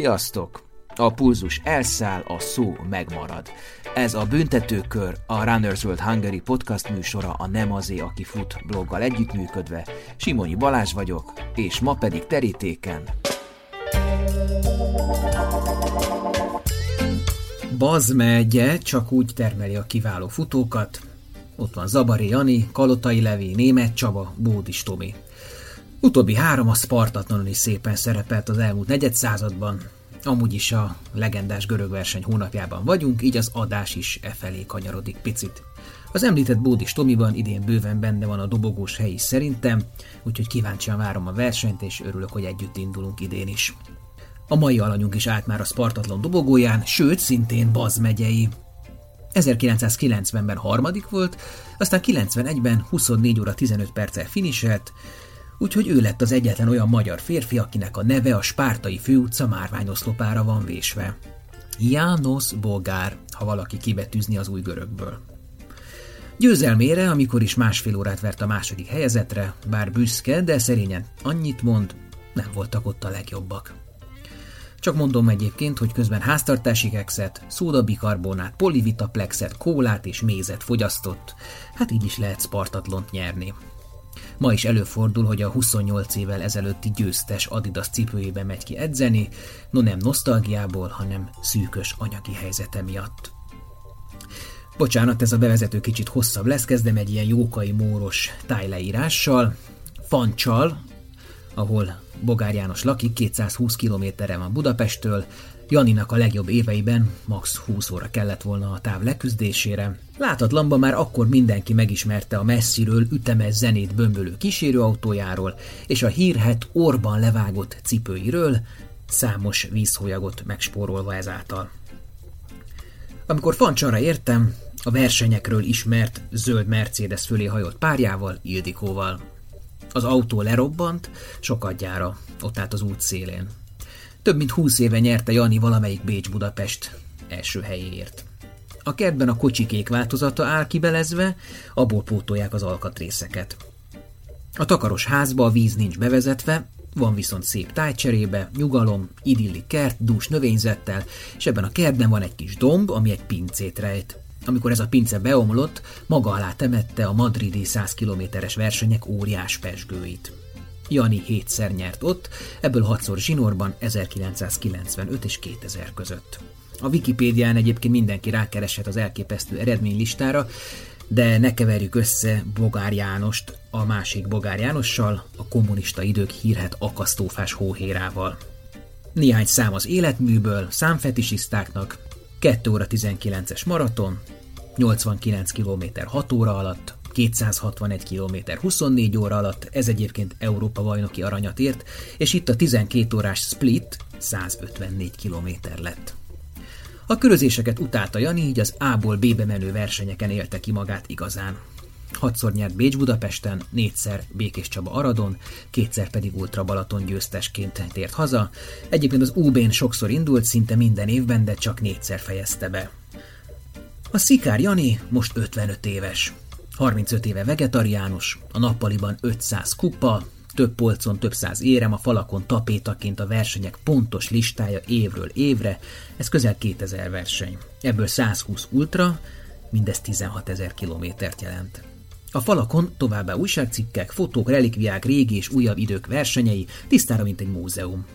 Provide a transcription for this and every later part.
Sziasztok! A pulzus elszáll, a szó megmarad. Ez a Büntetőkör, a Runners World Hungary podcast műsora a Nem azé, aki fut bloggal együttműködve. Simonyi Balázs vagyok, és ma pedig terítéken. Baz megye csak úgy termeli a kiváló futókat. Ott van Zabari Jani, Kalotai Levi, Német Csaba, Bódis Tomi. Utóbbi három a Spartatlanon is szépen szerepelt az elmúlt negyed században, Amúgy is a legendás görög verseny hónapjában vagyunk, így az adás is e felé kanyarodik picit. Az említett Bódis Tomiban idén bőven benne van a dobogós hely szerintem, úgyhogy kíváncsian várom a versenyt, és örülök, hogy együtt indulunk idén is. A mai alanyunk is állt már a Spartatlan dobogóján, sőt, szintén Baz megyei. 1990-ben harmadik volt, aztán 91-ben 24 óra 15 perccel finiselt, úgyhogy ő lett az egyetlen olyan magyar férfi, akinek a neve a Spártai főutca márványoszlopára van vésve. János Bogár, ha valaki kibetűzni az új görögből. Győzelmére, amikor is másfél órát vert a második helyezetre, bár büszke, de szerényen annyit mond, nem voltak ott a legjobbak. Csak mondom egyébként, hogy közben háztartási kekszet, szódabikarbonát, polivitaplexet, kólát és mézet fogyasztott. Hát így is lehet Spartatlont nyerni. Ma is előfordul, hogy a 28 évvel ezelőtti győztes Adidas cipőjébe megy ki edzeni, no nem nosztalgiából, hanem szűkös anyagi helyzete miatt. Bocsánat, ez a bevezető kicsit hosszabb lesz, kezdem egy ilyen jókai móros tájleírással. Fancsal, ahol Bogár János lakik, 220 kilométerre van Budapesttől, Janinak a legjobb éveiben max 20 óra kellett volna a táv leküzdésére. Látatlanban már akkor mindenki megismerte a messziről ütemes zenét bömbölő kísérőautójáról, és a hírhet orban levágott cipőiről, számos vízhólyagot megspórolva ezáltal. Amikor Fancsarra értem, a versenyekről ismert zöld Mercedes fölé hajolt párjával, Ildikóval. Az autó lerobbant, sokadjára, ott állt az út szélén. Több mint húsz éve nyerte Jani valamelyik Bécs-Budapest első helyéért. A kertben a kocsikék változata áll kibelezve, abból pótolják az alkatrészeket. A takaros házba a víz nincs bevezetve, van viszont szép tájcserébe, nyugalom, idilli kert, dús növényzettel, és ebben a kertben van egy kis domb, ami egy pincét rejt. Amikor ez a pince beomlott, maga alá temette a madridi 100 kilométeres versenyek óriás pesgőit. Jani hétszer nyert ott, ebből hatszor zsinórban 1995 és 2000 között. A Wikipédián egyébként mindenki rákereshet az elképesztő eredménylistára, de ne keverjük össze Bogár Jánost a másik Bogár Jánossal, a kommunista idők hírhet akasztófás hóhérával. Néhány szám az életműből, számfetisisztáknak, 2 óra 19-es maraton, 89 km 6 óra alatt, 261 km 24 óra alatt, ez egyébként Európa bajnoki aranyat ért, és itt a 12 órás split 154 km lett. A körözéseket utálta Jani, így az A-ból B-be menő versenyeken élte ki magát igazán. Hatszor nyert Bécs-Budapesten, négyszer Békés Csaba Aradon, kétszer pedig Ultra Balaton győztesként tért haza. Egyébként az UB-n sokszor indult, szinte minden évben, de csak négyszer fejezte be. A Szikár Jani most 55 éves. 35 éve vegetariánus, a nappaliban 500 kupa, több polcon több száz érem, a falakon tapétaként a versenyek pontos listája évről évre, ez közel 2000 verseny. Ebből 120 ultra, mindez 16 ezer kilométert jelent. A falakon továbbá újságcikkek, fotók, relikviák, régi és újabb idők versenyei, tisztára, mint egy múzeum.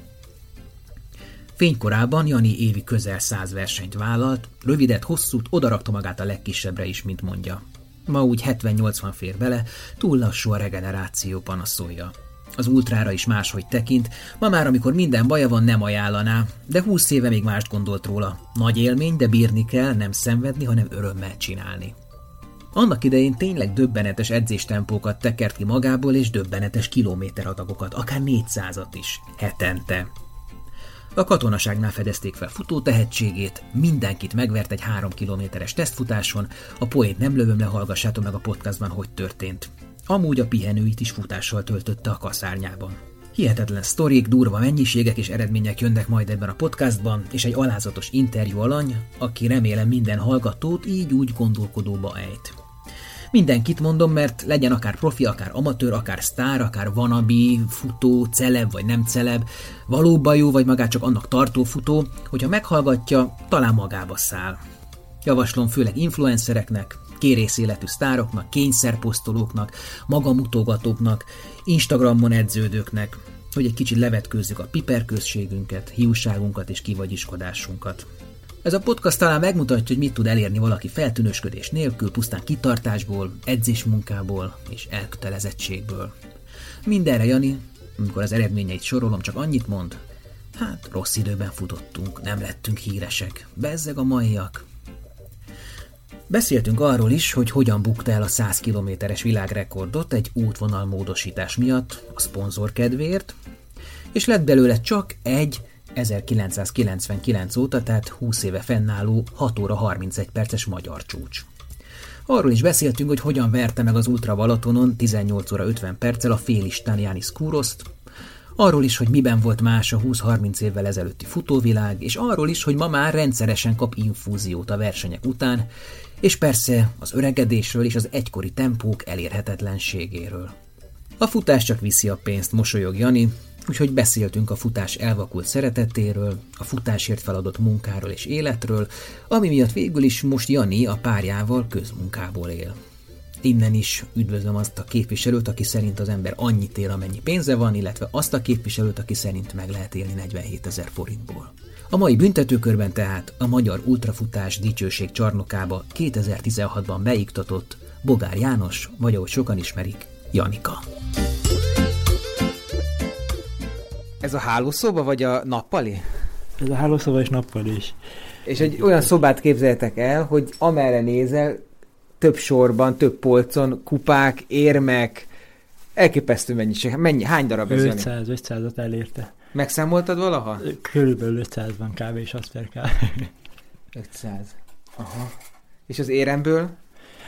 Fénykorában Jani évi közel száz versenyt vállalt, rövidet, hosszút, odarakta magát a legkisebbre is, mint mondja. Ma úgy 70-80 fér bele, túl lassú a regeneráció panaszolja. Az ultrára is máshogy tekint, ma már amikor minden baja van nem ajánlaná, de 20 éve még mást gondolt róla. Nagy élmény, de bírni kell, nem szenvedni, hanem örömmel csinálni. Annak idején tényleg döbbenetes edzéstempókat tekert ki magából, és döbbenetes kilométeradagokat, akár 400-at is, hetente. A katonaságnál fedezték fel futó tehetségét, mindenkit megvert egy három kilométeres tesztfutáson, a poét nem lövöm le, hallgassátok meg a podcastban, hogy történt. Amúgy a pihenőit is futással töltötte a kaszárnyában. Hihetetlen sztorik, durva mennyiségek és eredmények jönnek majd ebben a podcastban, és egy alázatos interjú alany, aki remélem minden hallgatót így úgy gondolkodóba ejt. Mindenkit mondom, mert legyen akár profi, akár amatőr, akár sztár, akár vanabi, futó, celeb vagy nem celeb, valóban jó vagy magát csak annak tartó futó, hogyha meghallgatja, talán magába száll. Javaslom főleg influencereknek, kérészéletű sztároknak, kényszerposztolóknak, magamutogatóknak, Instagramon edződőknek, hogy egy kicsit levetkőzzük a piperközségünket, hiúságunkat és kivagyiskodásunkat. Ez a podcast talán megmutatja, hogy mit tud elérni valaki feltűnösködés nélkül, pusztán kitartásból, edzésmunkából és elkötelezettségből. Mindenre, Jani, amikor az eredményeit sorolom, csak annyit mond, hát rossz időben futottunk, nem lettünk híresek, bezzeg a maiak. Beszéltünk arról is, hogy hogyan bukta el a 100 kilométeres világrekordot egy útvonal módosítás miatt, a szponzor kedvéért, és lett belőle csak egy 1999 óta, tehát 20 éve fennálló 6 óra 31 perces magyar csúcs. Arról is beszéltünk, hogy hogyan verte meg az Ultra Balatonon 18 óra 50 perccel a félistán Jánis Kúroszt, arról is, hogy miben volt más a 20-30 évvel ezelőtti futóvilág, és arról is, hogy ma már rendszeresen kap infúziót a versenyek után, és persze az öregedésről és az egykori tempók elérhetetlenségéről. A futás csak viszi a pénzt, mosolyog Jani, Úgyhogy beszéltünk a futás elvakult szeretetéről, a futásért feladott munkáról és életről, ami miatt végül is most Jani a párjával közmunkából él. Innen is üdvözlöm azt a képviselőt, aki szerint az ember annyit él, amennyi pénze van, illetve azt a képviselőt, aki szerint meg lehet élni 47 ezer forintból. A mai büntetőkörben tehát a magyar ultrafutás dicsőség csarnokába 2016-ban beiktatott Bogár János, vagy ahogy sokan ismerik, Janika. Ez a hálószoba, vagy a nappali? Ez a hálószoba és nappali is. És egy olyan szobát képzeljetek el, hogy amerre nézel, több sorban, több polcon, kupák, érmek, elképesztő mennyiség. Mennyi, hány darab ez? 500, 500-at elérte. Megszámoltad valaha? Körülbelül 500 van kb. és kb. 500. Aha. És az éremből?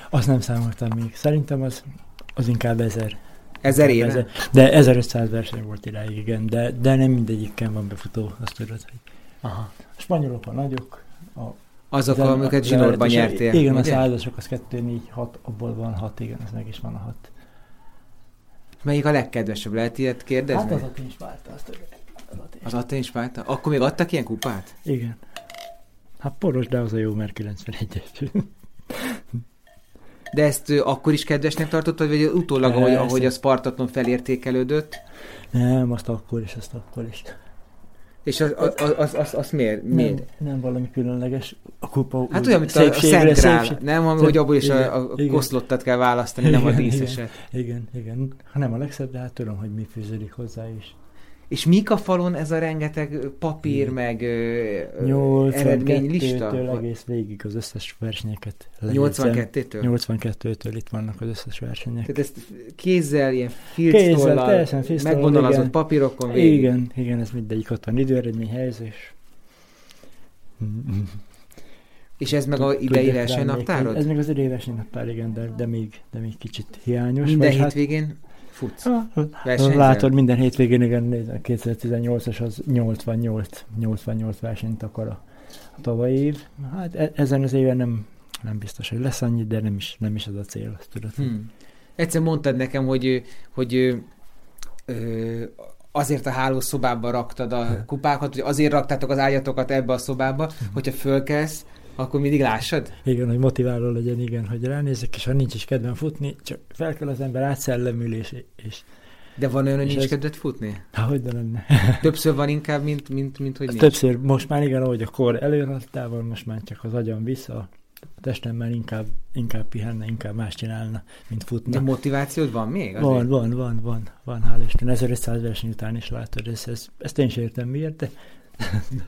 Azt nem számoltam még. Szerintem az, az inkább 1000. Ezer éve? Ezer, de 1500 verseny volt idáig, igen, de, de nem mindegyikkel van befutó, azt tudod, hogy Aha. a spanyolok a nagyok, a azok, amiket zsinórban nyertél. Igen, ugye? a százasok, az 2, 4, 6, abból van 6, igen, ez meg is van a 6. Melyik a legkedvesebb? Lehet ilyet kérdezni? Hát az Atén Spárta, azt az Atén Spárta? Akkor még adtak ilyen kupát? Igen. Hát poros, de az a jó, mert 91-es. De ezt akkor is kedvesnek tartottad, vagy utólag, ahogy, ahogy a Spartaton felértékelődött? Nem, azt akkor is, azt akkor is. És az, az, az, az, az, az miért? miért? Nem, nem valami különleges a kupa. Hát olyan, mint a, Szent Grál, nem? Ami, hogy abból is igen, a, a koszlottat kell választani, igen, nem a díszeset. Igen, igen, igen. Ha nem a legszebb, de hát tudom, hogy mi fűződik hozzá is. És mik a falon ez a rengeteg papír, meg eredménylista? 82-től egész végig az összes versenyeket. 82-től? 82-től itt vannak az összes versenyek. Tehát ezt kézzel, ilyen filctollal, megvonalazott papírokon végig? Igen, igen, ez mindegyik ott van. Időeredmény, helyezés. És ez meg a idei versenynaptárod? Ez meg az idei versenynaptár, igen, de, de, még, de még kicsit hiányos. Minden hétvégén? Hát, futsz? Látod, minden hétvégén, igen, 2018-as az 88, 88 versenyt akar a, a tavalyi év. Hát e- ezen az éven nem, nem biztos, hogy lesz annyi, de nem is, nem is az a cél, azt tudod. Hmm. Egyszer mondtad nekem, hogy, hogy ö, azért a hálószobába raktad a kupákat, hogy azért raktátok az ágyatokat ebbe a szobába, hogyha fölkelsz, akkor mindig lássad? Igen, hogy motiváló legyen, igen, hogy ránézek, és ha nincs is kedvem futni, csak fel kell az ember átszellemül, és, és de van olyan, hogy nincs ez... kedved futni? hogy de lenne. Többször van inkább, mint, mint, mint hogy nincs. Többször, most már igen, ahogy a kor előadtával, most már csak az agyam vissza, a testem már inkább, inkább pihenne, inkább más csinálna, mint futna. De motivációd van még? Azért? Van, van, van, van, van, hál' Isten. 1500 verseny után is látod, ezt, ezt, ezt én sem értem miért, de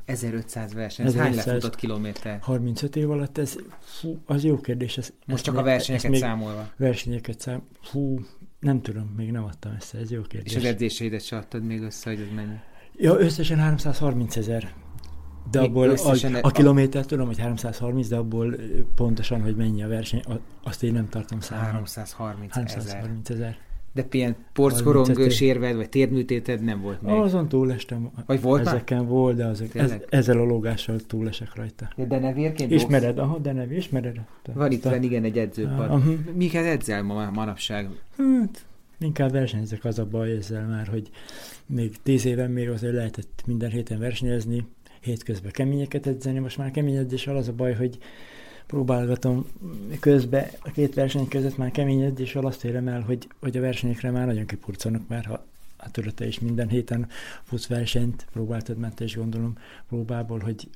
1500 verseny, ez hány lefutott kilométer? 35 év alatt, ez fú, az jó kérdés. Ez, Most csak a versenyeket számolva. Versenyeket szám, fú, nem tudom, még nem adtam össze, ez jó kérdés. És az edzéseidet se adtad még össze, hogy ez mennyi? Ja, összesen 330 ezer. De abból a, a kilométer tudom, hogy 330, de abból pontosan, hogy mennyi a verseny, azt én nem tartom számon. 330 ezer. 330 ezer. De ilyen porckorong sérved, vagy térműtéted nem volt még? Azon túlestem. Vagy volt Ezeken már? volt, de azok, ez, ezzel a lógással túlesek rajta. De denevérként Ismered, aha, denevér, ismered. Van itt van, igen, egy edzőpad. Uh-huh. Miket edzel ma, manapság? Hát, inkább versenyzek az a baj ezzel már, hogy még tíz éven még azért lehetett minden héten versenyezni, hétközben keményeket edzeni, most már kemény edzéssel az a baj, hogy próbálgatom közben a két verseny között már kemény edzéssel azt érem el, hogy, hogy a versenyekre már nagyon kipurcanak, mert ha hát tudod, te is minden héten futsz versenyt, próbáltad, mert te is gondolom próbából, hogy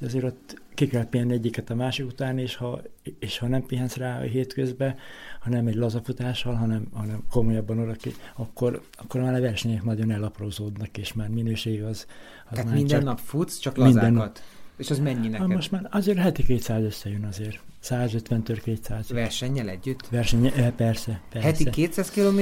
azért ott ki kell pihenni egyiket a másik után, és ha, és ha nem pihensz rá a hétközben, ha nem egy lazafutással, hanem, hanem komolyabban oda ki, akkor, akkor már a versenyek nagyon elaprózódnak, és már minőség az, az Tehát minden csak nap futsz, csak lazákat? Minden. És az mennyi neked? Ha most már azért heti 200 összejön azért. 150-től 200. Versennyel együtt? Versenye, eh, persze, persze. Heti 200 km,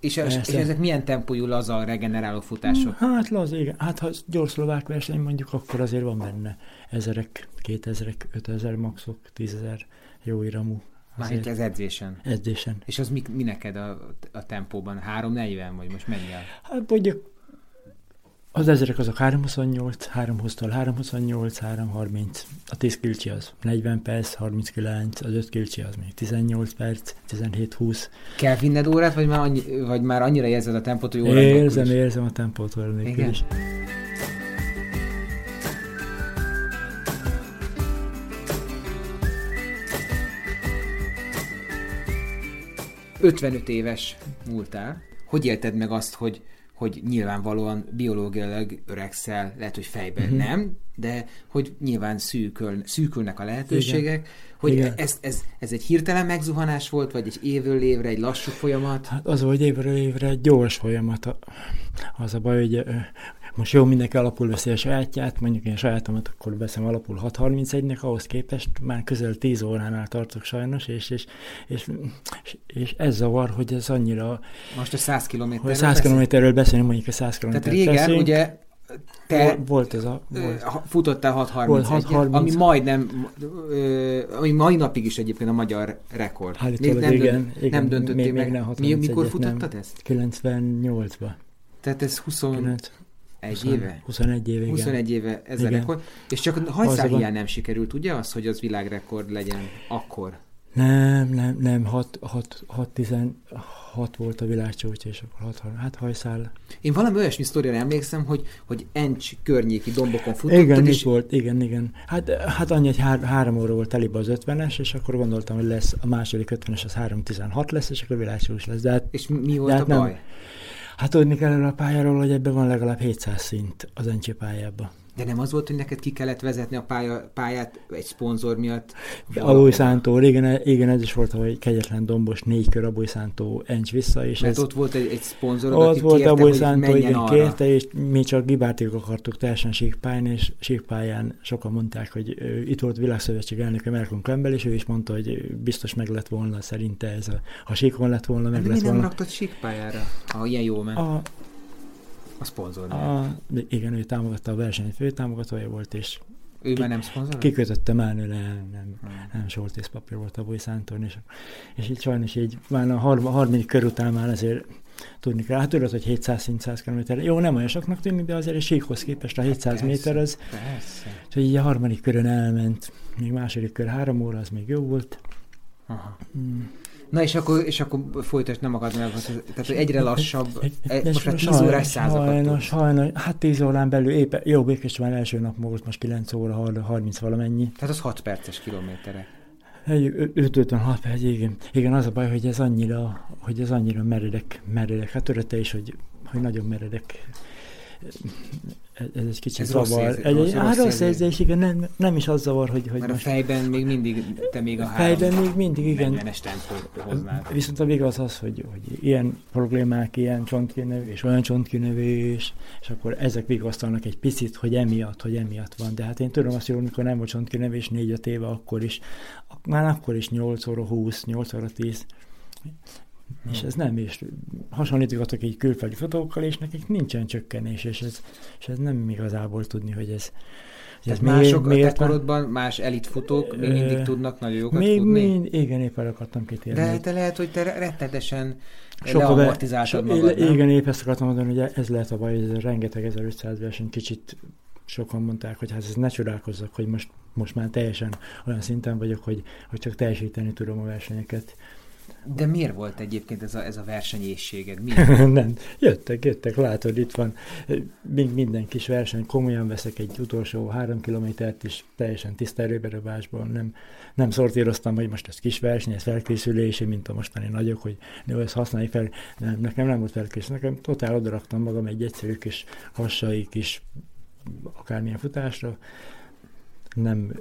és, és ezek milyen tempójú laza regeneráló futások? Hát laza, igen. Hát ha gyors szlovák verseny mondjuk, akkor azért van benne ezerek, kétezerek, ötezer maxok, tízezer jó iramú. Már itt az edzésen? Edzésen. És az mi, mi neked a, a tempóban? 340 vagy most mennyi? Hát mondjuk az ezerek azok 328, 320-tól 328, 330. A 10 kilcsi az 40 perc, 39, az 5 kilcsi az még 18 perc, 17-20. Kell vinned órát, vagy már, annyi, vagy már annyira érzed a tempót, hogy órát Érzem, érzem a tempót óra nélkül is. 55 éves múltál. Hogy élted meg azt, hogy hogy nyilvánvalóan biológiailag öregszel, lehet, hogy fejben uh-huh. nem, de hogy nyilván szűkül, szűkülnek a lehetőségek, Igen. hogy Igen. Ez, ez, ez egy hirtelen megzuhanás volt, vagy egy évről évre, egy lassú folyamat? Hát az, hogy évről évre egy gyors folyamat. Az a baj, hogy most jó, mindenki alapul veszi a sajátját, mondjuk én sajátomat akkor veszem alapul 6.31-nek, ahhoz képest már közel 10 óránál tartok sajnos, és, és, és, és, ez zavar, hogy ez annyira... Most a 100 kilométerről 100 kilométerről beszélünk, mondjuk a 100 kilométerről Tehát régen beszélünk. ugye te volt ez a... Volt. futottál 6.31, ami majdnem, ami mai napig is egyébként a magyar rekord. Még nem, igen, dönt, igen, nem döntötték még, meg. Még nem mikor futottad ezt? 98-ban. Tehát ez 20... 9, egy 20, éve? 21 éve, igen. 21 éve ez igen. a rekord. És csak a hajszálhiány nem sikerült, ugye az, hogy az világrekord legyen akkor? Nem, nem, nem, 6, 6, 6, 16 volt a világcsúcs, és akkor 6, hát hajszál. Én valami olyasmi sztoriára emlékszem, hogy, hogy Encs környéki dombokon futottad. Igen, és... volt, igen, igen. Hát, hát annyi, hogy hár, három óra volt telibe az 50-es, és akkor gondoltam, hogy lesz a második 50-es, az 3.16 lesz, és akkor világcsúcs lesz. De hát, és mi volt hát a baj? Nem, Hát tudni kell a pályáról, hogy ebben van legalább 700 szint az Encsi pályában. De nem az volt, hogy neked ki kellett vezetni a pálya, pályát egy szponzor miatt? Abúj Szántó, igen, igen, ez is volt, hogy kegyetlen dombos négy kör Abúj Szántó encs vissza. És Mert ez, ott volt egy, egy szponzor, ott aki volt kérte, Abúj Szántó, igen, arra. kérte, és mi csak Gibártig akartuk teljesen síkpályán, és síkpályán sokan mondták, hogy itt volt világszövetség elnöke Malcolm Campbell, és ő is mondta, hogy biztos meg lett volna szerinte ez a, ha síkon lett volna, meg lett volna. nem raktad síkpályára, ha ilyen jó ment? A, a szponzor. A, igen, ő támogatta a verseny főtámogatója volt, és ő ki, már nem szponzor? Kikötötte már, nem, nem, nem, hmm. nem papír volt a Szántorn, és, és így sajnos így már a harmadik kör után már azért tudni kell. Hát tudod, hogy 700 100 km. Jó, nem olyan soknak tűnik, de azért egy síkhoz képest a 700 persze, méter az. Persze. Úgyhogy így a harmadik körön elment, még második kör három óra, az még jó volt. Aha. Hmm. Na és akkor, és akkor folytasd, nem akad meg, tehát hogy egyre lassabb, egy, most már 10 órás százakat Sajnos, sajnos, hát 10 órán belül épp, jó, Békés már első nap volt, most 9 óra, 30 valamennyi. Tehát az 6 perces kilométerek. Egy 5-56 perc, igen. Igen, az a baj, hogy ez annyira, hogy ez annyira meredek, meredek. Hát örötte is, hogy, hogy nagyon meredek ez egy kicsit ez zavar. Rossz, egy, rossz, rossz, rossz érzés, igen, nem, nem is az zavar, hogy... hogy Mert most a fejben még mindig, te még a fejben még mindig, igen. 40-es Viszont a igaz az, hogy, hogy ilyen problémák, ilyen csontkinövés, olyan csontkinövés, és akkor ezek vigasztalnak egy picit, hogy emiatt, hogy emiatt van. De hát én tudom azt jól, amikor nem volt csontkinövés, 4-5 éve, akkor is, már akkor is 8 óra 20, 8 óra 10, És ez nem, és hasonlítogatok így külföldi fotókkal, és nekik nincsen csökkenés, és ez, és ez nem igazából tudni, hogy ez, tehát miért, mások miért, a te korodban, más elitfutók még mindig tudnak nagyon jókat még futni? Mind, igen, éppen akartam kitérni. De, de lehet, hogy te rettenetesen leamortizáltad magad, nem? Igen, épp ezt akartam mondani, hogy ez lehet a baj, hogy ez rengeteg 1500 verseny kicsit sokan mondták, hogy hát ez ne csodálkozzak, hogy most, most már teljesen olyan szinten vagyok, hogy, hogy csak teljesíteni tudom a versenyeket. De miért volt egyébként ez a, ez a versenyészséged? nem, jöttek, jöttek, látod, itt van. Mind, minden kis verseny, komolyan veszek egy utolsó három kilométert is, teljesen tiszta erőberobásban, nem, nem szortíroztam, hogy most ez kis verseny, ez felkészülési, mint a mostani nagyok, hogy jó, ezt használj fel, nem, nekem nem volt felkészül, nekem totál odaraktam magam egy egyszerű kis hassai kis akármilyen futásra, nem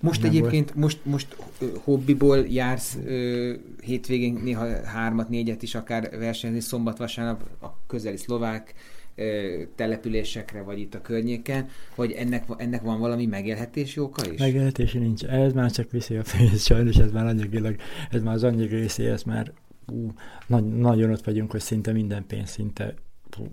most nem egyébként, volt. most, most hobbiból jársz ö, hétvégén néha hármat, négyet is akár versenyezni, szombat, vasárnap a közeli szlovák ö, településekre, vagy itt a környéken, hogy ennek, ennek van valami megélhetési oka is? Megélhetési nincs. Ez már csak viszi a pénzt, sajnos ez már anyagilag, ez már az anyagi részé, ez már ú, nagy, nagyon ott vagyunk, hogy szinte minden pénz szinte ú,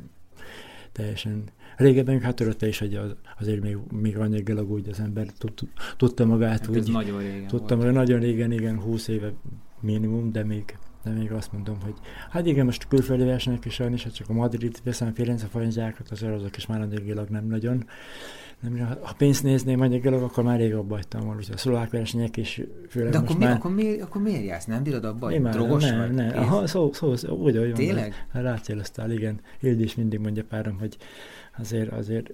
teljesen Régebben hát örötte is, hogy az, azért még, még anyagilag úgy az ember tud, tudta magát hát úgy. nagyon régen Tudtam, hogy nagyon régen, igen, 20 éve minimum, de még, de még azt mondom, hogy hát igen, most külföldi versenyek is sajnos, hát csak a Madrid veszem Firenze fanyzákat, az azok is már anyagilag nem nagyon nem, ha pénzt nézném anyagilag, akkor már rég abba hagytam volna, a szlovák versenyek is főleg De akkor, mi, már... akkor, miért, akkor miért jársz? Nem bírod abba, hogy drogos nem, vagy? Nem, Aha, szó, szó, szó, úgy, hogy Tényleg? Van, rácéloztál, igen. Ildi is mindig mondja párom, hogy azért, azért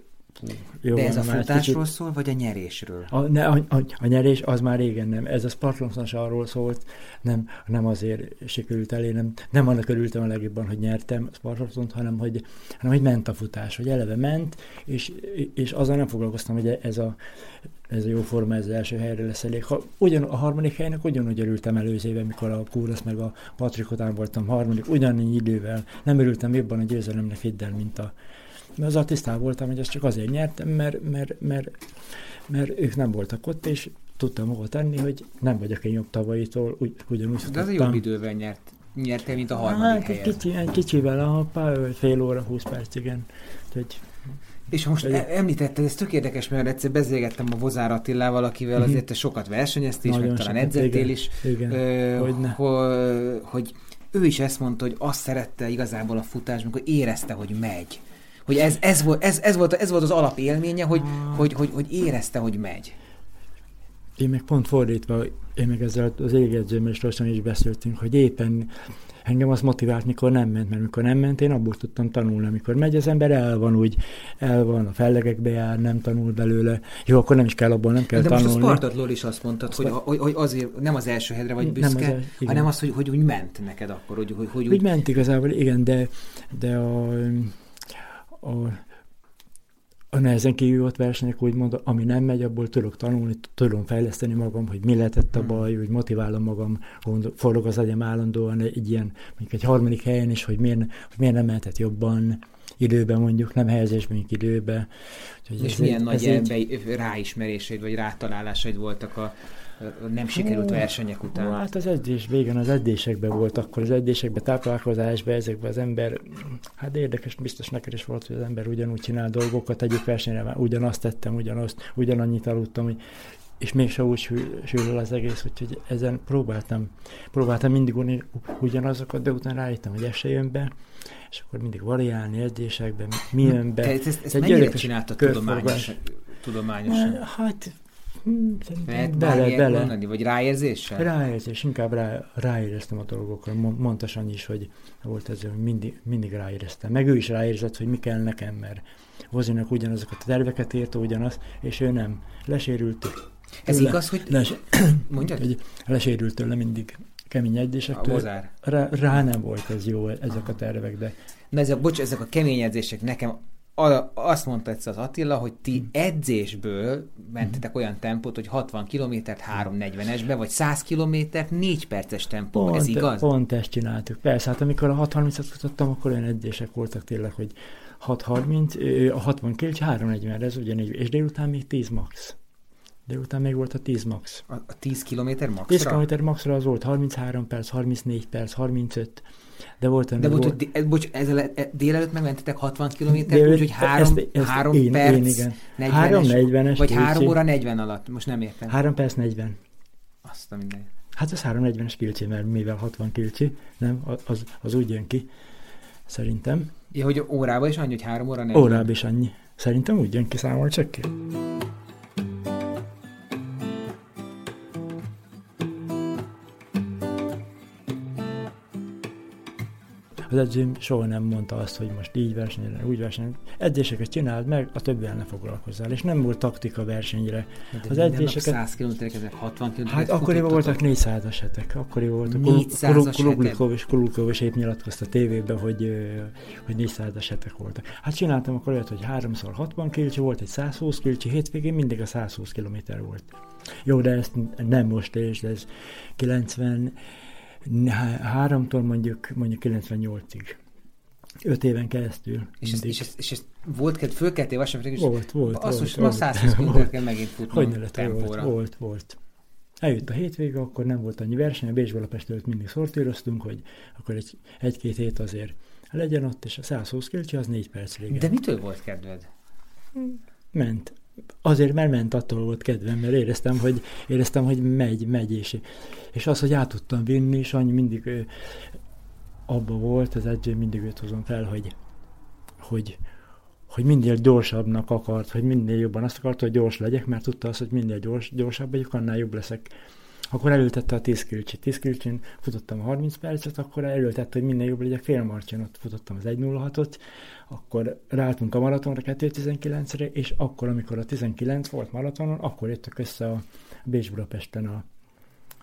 jó, De ez a futásról kicsit... szól, vagy a nyerésről? A, ne, a, a, a nyerés az már régen nem. Ez a Spartanosan arról szólt, nem, nem azért sikerült elé, nem, nem annak örültem a legjobban, hogy nyertem Spartanont, hanem hogy, hanem hogy ment a futás, hogy eleve ment, és, és azzal nem foglalkoztam, hogy ez a, ez a jó forma, ez az első helyre lesz elég. Ha ugyan, a harmadik helynek ugyanúgy örültem előző éve, mikor a Kúrasz meg a Patrik után voltam harmadik, ugyanannyi idővel. Nem örültem jobban a győzelemnek hidd el, mint a, de azzal tisztában voltam, hogy ezt csak azért nyertem, mert, mert, mert, mert ők nem voltak ott, és tudtam hova tenni, hogy nem vagyok én jobb tavalyitól, ugy, ugyanúgy De az a jobb idővel nyert, nyertél, mint a harmadik hát, helyen. Kicsi, egy kicsivel, a pár, fél óra, húsz perc, igen. Hogy és most említetted, ez tök érdekes, mert egyszer beszélgettem a Vozár Attilával, akivel uh-huh. azért te sokat versenyeztél, és meg talán edzettél is, igen, ö, hogy, hogy, ő is ezt mondta, hogy azt szerette igazából a futásban, hogy érezte, hogy megy hogy ez, ez, volt, ez, ez, volt, ez volt az alapélménye, hogy, ah. hogy, hogy, hogy érezte, hogy megy. Én meg pont fordítva, én meg ezzel az égedzőmmel is lassan is beszéltünk, hogy éppen engem az motivált, mikor nem ment, mert mikor nem ment, én abból tudtam tanulni. Amikor megy az ember, el van úgy, el van, a fellegekbe jár, nem tanul belőle. Jó, akkor nem is kell abból, nem kell De tanulni. De most a Spartatról is azt mondtad, hogy, hogy, hogy azért nem az első helyre vagy büszke, nem az, hanem az, hogy, hogy úgy ment neked akkor. Hogy, hogy, hogy úgy... úgy ment igazából, igen, de, de a a, a nehezen kihívott versenyek, úgymond, ami nem megy, abból tudok tanulni, tudom fejleszteni magam, hogy mi lehetett a hmm. baj, hogy motiválom magam, forog az agyam állandóan egy ilyen, mondjuk egy harmadik helyen is, hogy miért, hogy miért nem mehetett jobban, időben mondjuk, nem helyezésben, mondjuk időben. Úgyhogy És milyen nagy egy... ráismeréseid, vagy rátalálásaid voltak a, nem sikerült versenyek után? Hát az edzés végén az edzésekben volt, akkor az edzésekben, táplálkozásban, ezekben az ember, hát érdekes, biztos neked is volt, hogy az ember ugyanúgy csinál dolgokat, egyik versenyre már ugyanazt tettem, ugyanazt, ugyanannyit aludtam, hogy és mégse úgy sül az egész, úgyhogy ezen próbáltam, próbáltam mindig unni ugyanazokat, de utána rájöttem, hogy ez se jön be, és akkor mindig variálni edzésekben, mi jön be. Te ezt, ezt, ezt mennyire csináltad tudományosan? tudományosan? Hát Lehet bele, bele. Mondani, vagy ráérzéssel? Ráérzés, inkább rá, ráéreztem a dolgokra. Mondta Sanyi is, hogy volt ez, hogy mindig, mindig ráéreztem. Meg ő is ráérzett, hogy mi kell nekem, mert Vozinak ugyanazokat a terveket írta, ugyanazt, és ő nem. Lesérült. Ez tőle, igaz, hogy... Les, Mondjad? Hogy lesérült tőle mindig kemény edzésektől. Rá, rá nem volt ez jó, ezek a tervek, de... Na ez a, bocs, ezek a kemény edzések nekem azt mondta egyszer az Attila, hogy ti hmm. edzésből mentetek hmm. olyan tempót, hogy 60 kilométert 3.40-esbe, vagy 100 kilométert 4 perces tempó. Pont, Ez igaz? Pont ezt csináltuk. Persze, hát amikor a 6.30-at futottam, akkor olyan edzések voltak tényleg, hogy 6.30, a 60 km 3.40, ez ugyanígy, és délután még 10 max. De utána még volt a 10 max. A, a 10 km maxra? 10 km maxra az volt 33 perc, 34 perc, 35. De volt De volt, hogy ez, bocs, ezzel, e, délelőtt megmentetek 60 km, úgyhogy 3, ezt, 3 én, perc, én, igen. 40 3 40 Vagy 3 óra 40 alatt, most nem értem. 3 perc 40. Azt a minden. Hát ez 340-es kilcsi, mert mivel 60 kilcsi, nem, az, az úgy jön ki, szerintem. Ja, hogy órában is annyi, hogy 3 óra 40? Órában is annyi. Szerintem úgy jön ki, számol csak ki. Az edzőm soha nem mondta azt, hogy most így versenyre, úgy versenyre. Edzéseket csináld meg, a többivel ne foglalkozzál. És nem volt taktika versenyre. De az edzéseket... 100 km ezek 60 km Hát akkoriban voltak 400-as hetek. Akkoriban voltak. 400-as Kulukov és Kulukov és épp nyilatkozta a tévében, hogy, hogy 400-as hetek voltak. Hát csináltam akkor olyat, hogy 3x 60 km volt, egy 120 km, hétvégén mindig a 120 km volt. Jó, de ezt nem most és de ez 90 háromtól mondjuk, mondjuk 98-ig. Öt éven keresztül. És ez, és, ez, és ez volt, kett, fölkeltél vasárnap, és volt, volt, basszus, volt, ma 120 km kell megint futnom Hogy ne lett. Volt, volt, volt. Eljött a hétvége, akkor nem volt annyi verseny, a Bécs előtt mindig szortíroztunk, hogy akkor egy, egy-két hét azért legyen ott, és a 120 km az négy perc régen. De mitől volt kedved? Ment. Azért, mert ment, attól volt kedvem, mert éreztem, hogy, éreztem, hogy megy, megy, és, és az, hogy át tudtam vinni, és annyi mindig ő, abba volt, az edző mindig őt hozom fel, hogy, hogy, hogy minél gyorsabbnak akart, hogy minél jobban azt akart, hogy gyors legyek, mert tudta azt, hogy minél gyors, gyorsabb vagyok, annál jobb leszek. Akkor elültette a 10 kilcsit. 10 kilcsin futottam a 30 percet, akkor elültette, hogy minél jobb legyek félmarcson, ott futottam az 1.06-ot, akkor ráálltunk a maratonra 2.19-re, és akkor, amikor a 19 volt maratonon, akkor jöttök össze a Bécs-Budapesten a,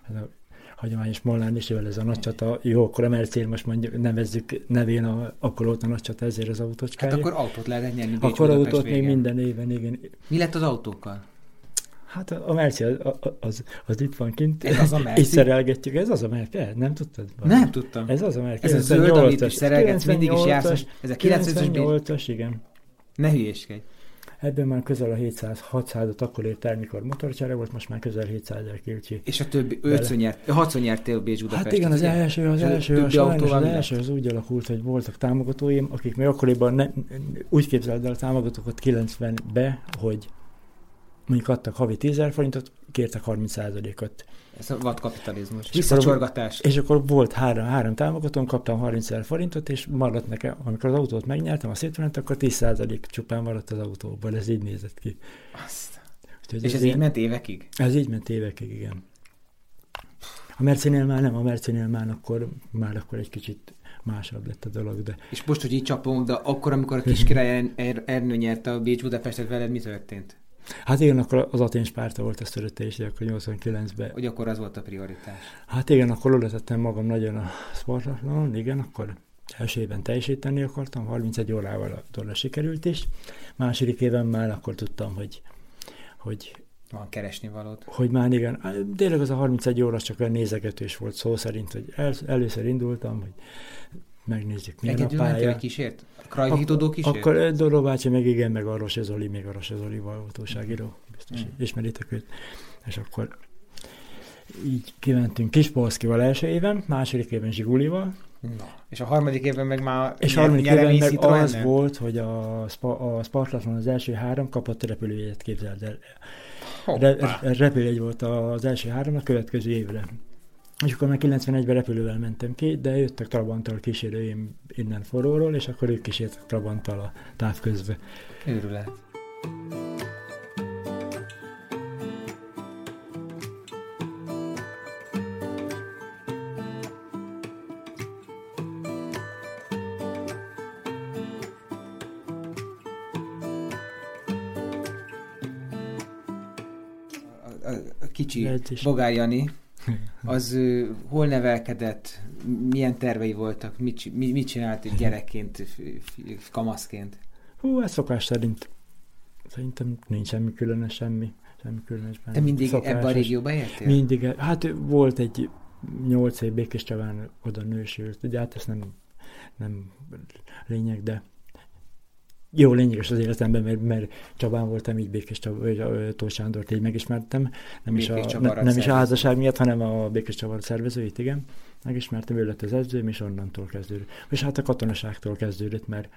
a hagyományos Molnár Nisivel ez a nagy csata, jó, akkor a Mercél most mondjuk nevezzük nevén, a, akkor volt a nagy csata, ezért az autócskája. Hát akkor autót lehet nyerni Bécs Akkor autót még minden éven, igen. Mi lett az autókkal? Hát a, Merci az, az, az itt van kint. Ez az a Merci? Itt szerelgetjük. Ez az a Merci? Nem tudtad? Van? Nem tudtam. Ez az a Merci. Ez a zöld, amit is szerelgetsz, mindig is jársz. Ez a 98-as, igen. Ne hülyéskedj. Ebben már közel a 700-600-at akkor ért el, mikor motorcsere volt, most már közel 700 ezer kilcsi. És a többi 5 nyert, 6 nyertél Bécs Budapest. Hát igen, az első, az első, az, sajnos, az első az úgy alakult, hogy voltak támogatóim, akik még akkoriban ne, úgy képzeld el a támogatókat 90-be, hogy mondjuk adtak havi 10 forintot, kértek 30%-ot. Ez a vadkapitalizmus. Visszacsorgatás. És akkor volt három, három támogatón, kaptam 30 ezer forintot, és maradt nekem, amikor az autót megnyertem, a szétment, akkor 10% csupán maradt az autóból. Ez így nézett ki. Azt. Úgyhogy és ez, ez így ment évekig? Ez így ment évekig, igen. A Mercinél már nem, a Mercinél már akkor, már akkor egy kicsit másabb lett a dolog. De... És most, hogy így csapom, de akkor, amikor a kiskirály er- Ernő nyerte a Bécs Budapestet veled, mi történt? Hát igen, akkor az Atén Spárta volt a szörötés, akkor 89-ben. Hogy akkor az volt a prioritás? Hát igen, akkor oda tettem magam nagyon a sportlanon, igen, akkor első évben teljesíteni akartam, 31 órával a dolog sikerült is. Második éven már akkor tudtam, hogy, hogy van keresni valót. Hogy már igen, tényleg az a 31 óra csak olyan nézegetős volt szó szerint, hogy el, először indultam, hogy megnézzük, milyen Egyedül a pálya. Egyedül kísért? Krajhítodó kísért? Akkor Doró bácsi, meg igen, meg a Rose Zoli, még a Rose Zoli autóságíró, biztos mm. ismeritek őt. És akkor így kimentünk Kispolszkival első éven, második éven Zsigulival. Na. És a harmadik évben meg már És a harmadik évben meg az nem? volt, hogy a, spa, a Spartathlon az első három kapott repülőjegyet, képzeld el. Re, repülőjegy volt az első három a következő évre. És akkor már 91-ben repülővel mentem ki, de jöttek Trabanttal kísérőim innen forróról, és akkor ők kísértek Trabanttal a távközbe. Őrület. kicsi Bogár Jani, az hol nevelkedett, milyen tervei voltak, mit, mit csinált gyerekként, kamaszként? Hú, ez szokás szerint. Szerintem nincs semmi különös, semmi, semmi különösben. Te mindig ebben a régióban éltél? Mindig. Hát volt egy nyolc év Békés Csaván oda nősült. Ugye hát ez nem, nem lényeg, de jó lényeges az életemben, mert, mert Csabán voltam, így Békés Csaba, vagy Tóth Sándort így megismertem. Nem is, a, ne, nem is a házasság miatt, hanem a Békés Csaba szervezőit, igen. Megismertem, ő lett az edzőm, és onnantól kezdődött. És hát a katonaságtól kezdődött, mert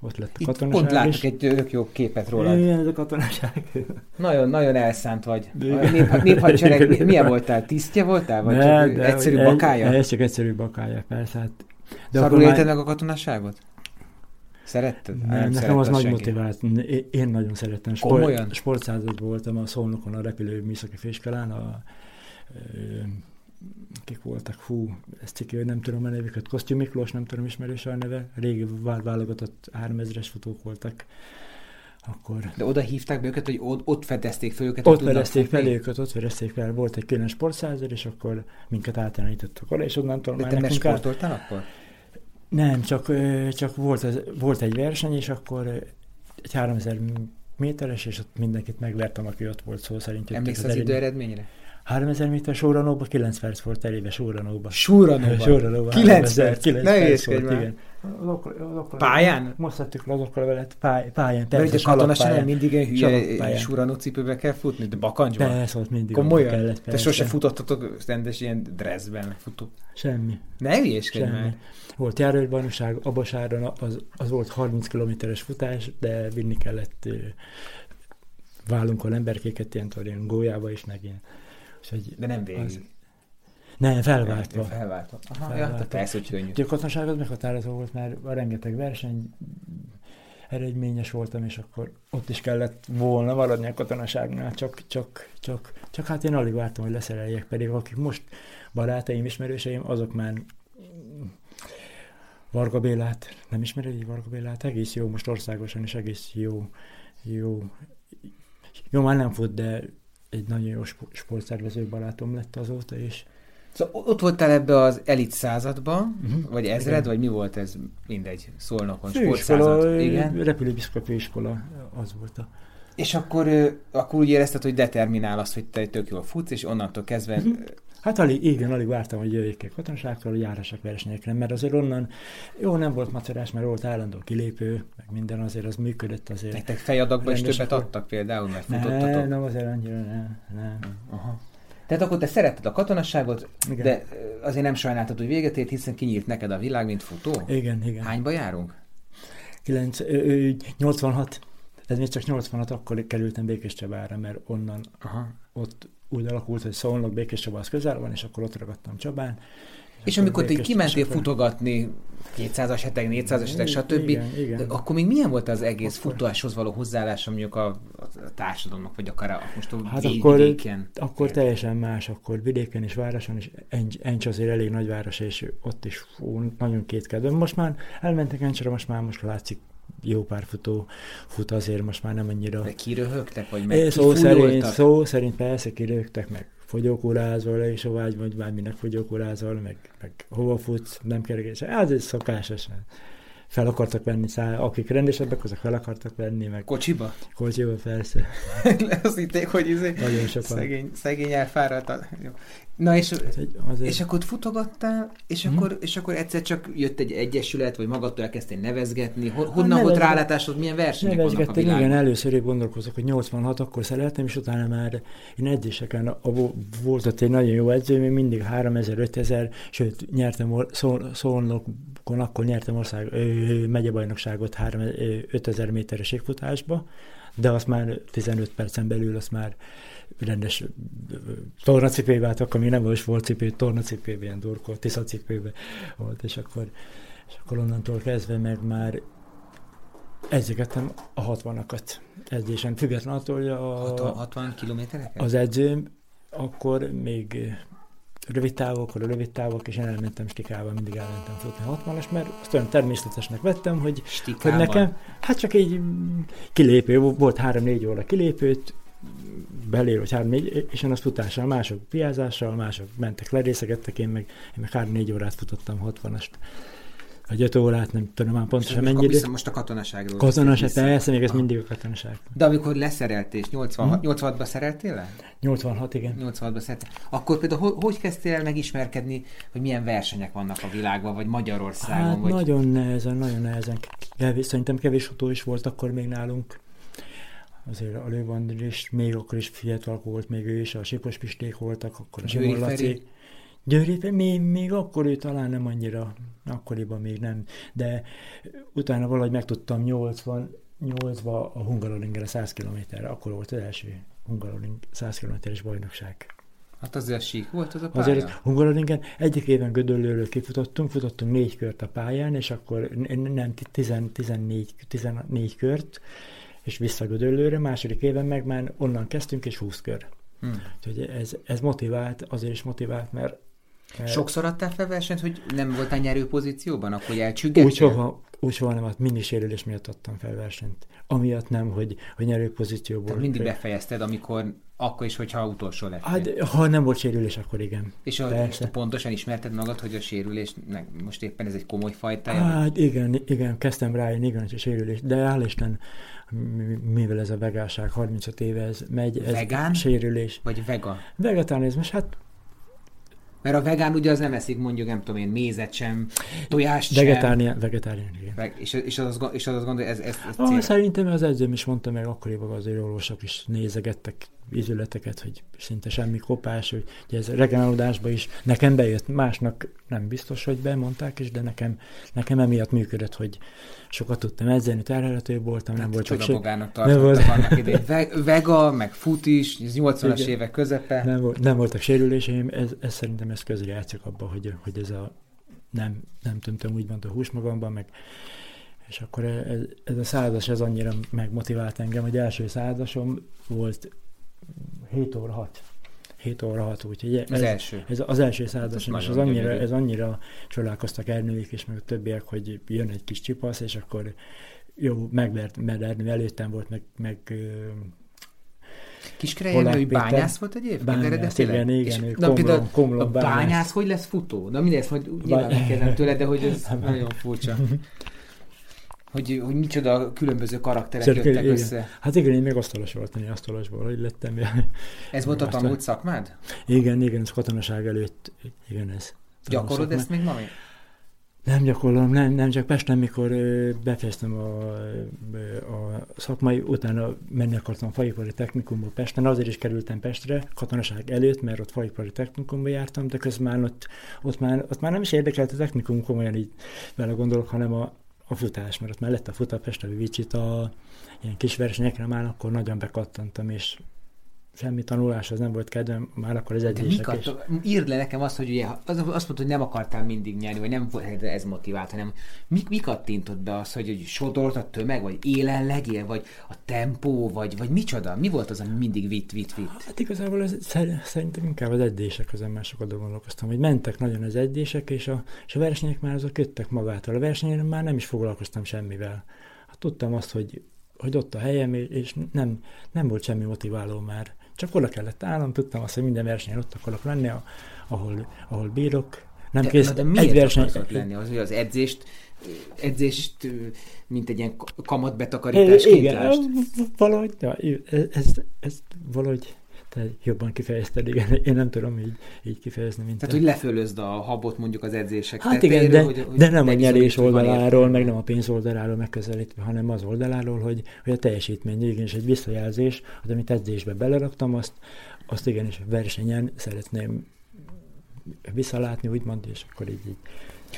ott lett a katonaság. Itt pont látok egy tök jó képet róla. Igen, ez a katonaság. Nagyon, nagyon elszánt vagy. Nép, néphadsereg, milyen voltál? Tisztje voltál? Vagy ne, csak de, egyszerű bakája? Ez csak egyszerű bakája, persze. Hát, de Szarul élted meg a katonaságot? Szeretted? Nem, nem nekem az nagy motivált. Én nagyon szerettem. Sport, sportszázad voltam a Szolnokon a repülő műszaki főiskolán, a, kik voltak, hú, ezt ciki, hogy nem tudom a nevüket, Kosztyú Miklós, nem tudom ismerős a neve, régi válogatott 3000-es futók voltak, akkor... De oda hívták be őket, hogy ott, fedezték fel őket? Ott fedezték fel őket, ott fedezték fel, volt egy külön sportszázer, és akkor minket átjelenítottak oda, és onnantól De már te nekünk... sportoltál át... akkor? Nem, csak, csak volt, az, volt egy verseny, és akkor egy 3000 méteres, és ott mindenkit megvertem, aki ott volt szó szerint. Emlékszel az, az idő eredményre? 3000 méter sóranóba 9 perc volt elébe sóranóba. Sóranóba? Sóranóba. 9 perc? 9 ne perc volt, igen. pályán? Most szedtük le azokkal veled pály, pályán. De ugye katonásnál mindig egy hülye suranó cipőbe kell futni, de bakancsban? Persze, ott mindig Komolyan? Kellett, Te sose futottatok rendes ilyen dressben futó? Semmi. Ne hülyéskedj már. Volt járőrbajnokság, Abasáron az, az volt 30 kilométeres futás, de vinni kellett vállunkon emberkéket, ilyen, ilyen gólyába is, meg ilyen Úgyhogy De nem végig. Az... Nem, felváltva. Felváltva. Aha, felváltva. Ja, persze, hogy könnyű. A katonaság az meghatározó volt, mert a rengeteg verseny eredményes voltam, és akkor ott is kellett volna maradni a katonaságnál, csak, csak, csak, csak hát én alig vártam, hogy leszereljek, pedig akik most barátaim, ismerőseim, azok már Varga Bélát, nem ismered így Varga Bélát? Egész jó, most országosan is egész jó, jó, jó már nem fut, de egy nagyon jó sportszervező barátom lett azóta, és Szóval ott voltál ebbe az elit században, uh-huh. vagy ezred, igen. vagy mi volt ez? Mindegy, szólnokon, sportszázad. Igen. Repülőbiszka főiskola, az volt a... És akkor, akkor úgy érezted, hogy determinál azt, hogy te tök jól futsz, és onnantól kezdve uh-huh. Hát alig, igen, alig vártam, hogy jöjjék egy katonaságtól, hogy járhassak versenyekre, mert azért onnan jó, nem volt macerás, mert volt állandó kilépő, meg minden azért az működött azért. Nektek fejadagban is többet akkor... adtak például, mert futottatok? Nem, azért annyira, nem, nem. Aha. Tehát akkor te szeretted a katonasságot, igen. de azért nem sajnáltad, hogy véget ért, hiszen kinyílt neked a világ, mint futó? Igen, igen. Hányba járunk? 9, ö, 86. Ez még csak 86, akkor kerültem Békés Csabára, mert onnan Aha. ott úgy alakult, hogy Szolnok, Békés Csaba az közel van, és akkor ott ragadtam Csabán. És, és amikor te kimentél akkor... futogatni 200-as hetek, 400-as hetek, stb. Igen, igen. akkor még milyen volt az egész akkor... futáshoz való hozzáállás, mondjuk a, a társadalomnak, vagy akár a, most a hát akkor, vidéken? Akkor teljesen más, akkor vidéken és városon, és Encs azért elég nagyváros, és ott is fú, nagyon kétkedő. Most már elmentek Encsre, most már most látszik jó pár futó fut azért most már nem annyira... De kiröhögtek, vagy meg szó szerint, szó szerint persze kiröhögtek, meg fogyókórázol, és a vágy, vagy bárminek fogyókórázol, meg, meg hova futsz, nem kerekés. Ez egy szokásos fel akartak venni, szá, akik rendesebbek, azok fel akartak venni, meg... Kocsiba? Kocsiba, persze. Azt hitték, hogy izé, Nagyon sokan. Szegény, szegény elfáradt. Jó. Na és, egy, azért... és akkor futogattál, és, hmm. akkor, és akkor egyszer csak jött egy egyesület, vagy magadtól elkezdtél nevezgetni. Honnan hát nevezget... volt rálátásod, milyen versenyek vannak a világon? Igen, először én gondolkozok, hogy 86 akkor szereltem, és utána már én edzéseken a, volt ott egy nagyon jó edző, én mindig 3000, 5000, sőt, nyertem szól, szólnokon, akkor nyertem ország, megyebajnokságot 3, 5000 méteres égfutásba, de azt már 15 percen belül azt már rendes tornacipébe állt, akkor még nem volt sportcipő, tornacipébe, ilyen durkol, tiszacipébe volt, és akkor, és akkor onnantól kezdve meg már edzégettem a 60-akat edzésen, független attól, hogy a, 60, 60 kilométereket? Az edzőm akkor még rövid távok, a rövid távok, és én elmentem stikával, mindig elmentem futni 60-as, mert azt olyan természetesnek vettem, hogy, hogy nekem, hát csak egy kilépő, volt 3-4 óra kilépőt, belér, vagy 3 4 és én azt futással, mások piázással, mások mentek lerészegettek, én meg, én meg 3-4 órát futottam 60-ast. Vagy öt órát, nem tudom már pontosan most, mennyi idő. Most a katonaságról. Katonaság, persze, még ez mindig a katonaság. De amikor leszereltél, 86, hmm? 86-ban szereltél le? 86, igen. 86-ban szereltél. Akkor például hogy, kezdtél el megismerkedni, hogy milyen versenyek vannak a világban, vagy Magyarországon? Hát vagy... nagyon nehezen, nagyon nehezen. Kevés, szerintem kevés utó is volt akkor még nálunk. Azért a Lővandr is, még akkor is fiatal volt, még ő is, a Sipos Pisték voltak, akkor a Feri. Győri, még, még akkor ő talán nem annyira, akkoriban még nem, de utána valahogy megtudtam 80, 80 a Hungaroringere 100 kilométerre, akkor volt az első Hungaroring 100 kilométeres bajnokság. Hát azért sík volt az a pálya? Azért Hungaroringen egyik éven Gödöllőről kifutottunk, futottunk négy kört a pályán, és akkor nem 14, 14 kört, és vissza Gödöllőre, második éven meg már onnan kezdtünk, és 20 kör. Hmm. Úgyhogy ez, ez motivált, azért is motivált, mert Sokszor adtál fel versenyt, hogy nem voltál nyerő pozícióban, akkor elcsüggettél? Úgy soha, úgy soha nem, hát mindig sérülés miatt adtam fel versenyt. Amiatt nem, hogy, hogy nyerő pozícióból. Tehát mindig befejezted, amikor, akkor is, hogyha utolsó lettél. Hát, ha nem volt sérülés, akkor igen. És, a, és pontosan ismerted magad, hogy a sérülés, most éppen ez egy komoly fajtája? Hát igen, igen, kezdtem rájönni, igen, hogy a sérülés, de hál' Isten, mivel ez a vegánság 35 éve ez megy, ez Vegán? sérülés. Vagy vega? Vegetánizmus, hát mert a vegán ugye az nem eszik mondjuk, nem tudom én, mézet sem, tojást vegetárián, sem. Vegetárián, igen. Veg, és, és, az, és az azt gondolja, ez, ez, ez ah, Szerintem az edzőm is mondta meg, akkoriban azért orvosok is nézegettek ízületeket, hogy szinte semmi kopás, hogy ugye ez regenerálódásban is nekem bejött, másnak nem biztos, hogy bemondták is, de nekem, nekem emiatt működött, hogy sokat tudtam edzeni, terhelhető voltam, nem hát volt csak magának nem volt. annak idején. Vega, meg fut is, ez 80-as évek közepe. Nem, volt, nem voltak sérüléseim, ez, ez szerintem ez közre játszik abba, hogy, hogy ez a nem, nem tömtem úgymond a hús magamban, meg és akkor ez, ez a százas, ez annyira megmotivált engem, hogy első százasom volt 7 óra 6. 7 óra 6, úgyhogy ez, az első. Ez az első százason, és az annyira, ez annyira csodálkoztak Ernőik és meg a többiek, hogy jön egy kis csipasz, és akkor jó, megvert, mert Ernő előttem volt, meg, meg Kiskerejen, hogy bányász volt egyébként bányász, eredetileg? Igen, igen, és, na, például komlom, a bányász. bányász hogy lesz futó? Na mindezt majd nyilván megkérdem tőle, de hogy ez nagyon furcsa. Hogy, hogy micsoda különböző karakterek Szerke, jöttek igen. össze. Hát igen, én még asztalos voltam, én asztalosból, lettem. Ez volt a tanult szakmád? Igen, igen, ez katonaság előtt, igen ez. Gyakorod ezt még ma még? Nem gyakorlom, nem, nem csak Pesten, mikor befejeztem a, a szakmai, utána menni akartam faipari technikumba Pesten, azért is kerültem Pestre, katonaság előtt, mert ott faipari technikumba jártam, de közben már ott, ott, már, ott már nem is érdekelt a technikum komolyan így vele gondolok, hanem a, a futás, mert ott mellett a futapest, a Vicsit, a ilyen kis versenyekre már akkor nagyon bekattantam, és semmi tanulás, az nem volt kedvem, már akkor az edzések is. Írd le nekem azt, hogy ugye, azt mondta, hogy nem akartál mindig nyerni, vagy nem volt ez motivált, hanem mi, mi kattintott be az, hogy, hogy sodort a tömeg, vagy élen vagy a tempó, vagy, vagy micsoda? Mi volt az, ami mindig vitt, vitt, vitt? Hát igazából ez, szerintem inkább az edzések, az már sokat gondolkoztam, hogy mentek nagyon az edzések, és a, és a versenyek már azok köttek magától. A versenyen már nem is foglalkoztam semmivel. Hát tudtam azt, hogy hogy ott a helyem, és nem, nem volt semmi motiváló már. Csak oda kellett állnom, tudtam azt, hogy minden versenyen ott akarok lenni, ahol, ahol bírok. Nem de, kész, de miért egy verseny, lenni? Az, hogy az edzést, edzést, mint egy ilyen kamatbetakarításként Igen, valahogy, ja, ez, ez valahogy te jobban kifejezted, igen, én nem tudom így, így kifejezni, mint Tehát, te. hogy lefölözd a habot mondjuk az edzések Hát igen, de, hogy, hogy de nem a nyerés oldaláról, meg nem a pénz oldaláról megközelítve, hanem az oldaláról, hogy, hogy a teljesítmény igenis egy visszajelzés, az, amit edzésbe beleraktam, azt, azt igenis versenyen szeretném visszalátni, úgymond, és akkor így, így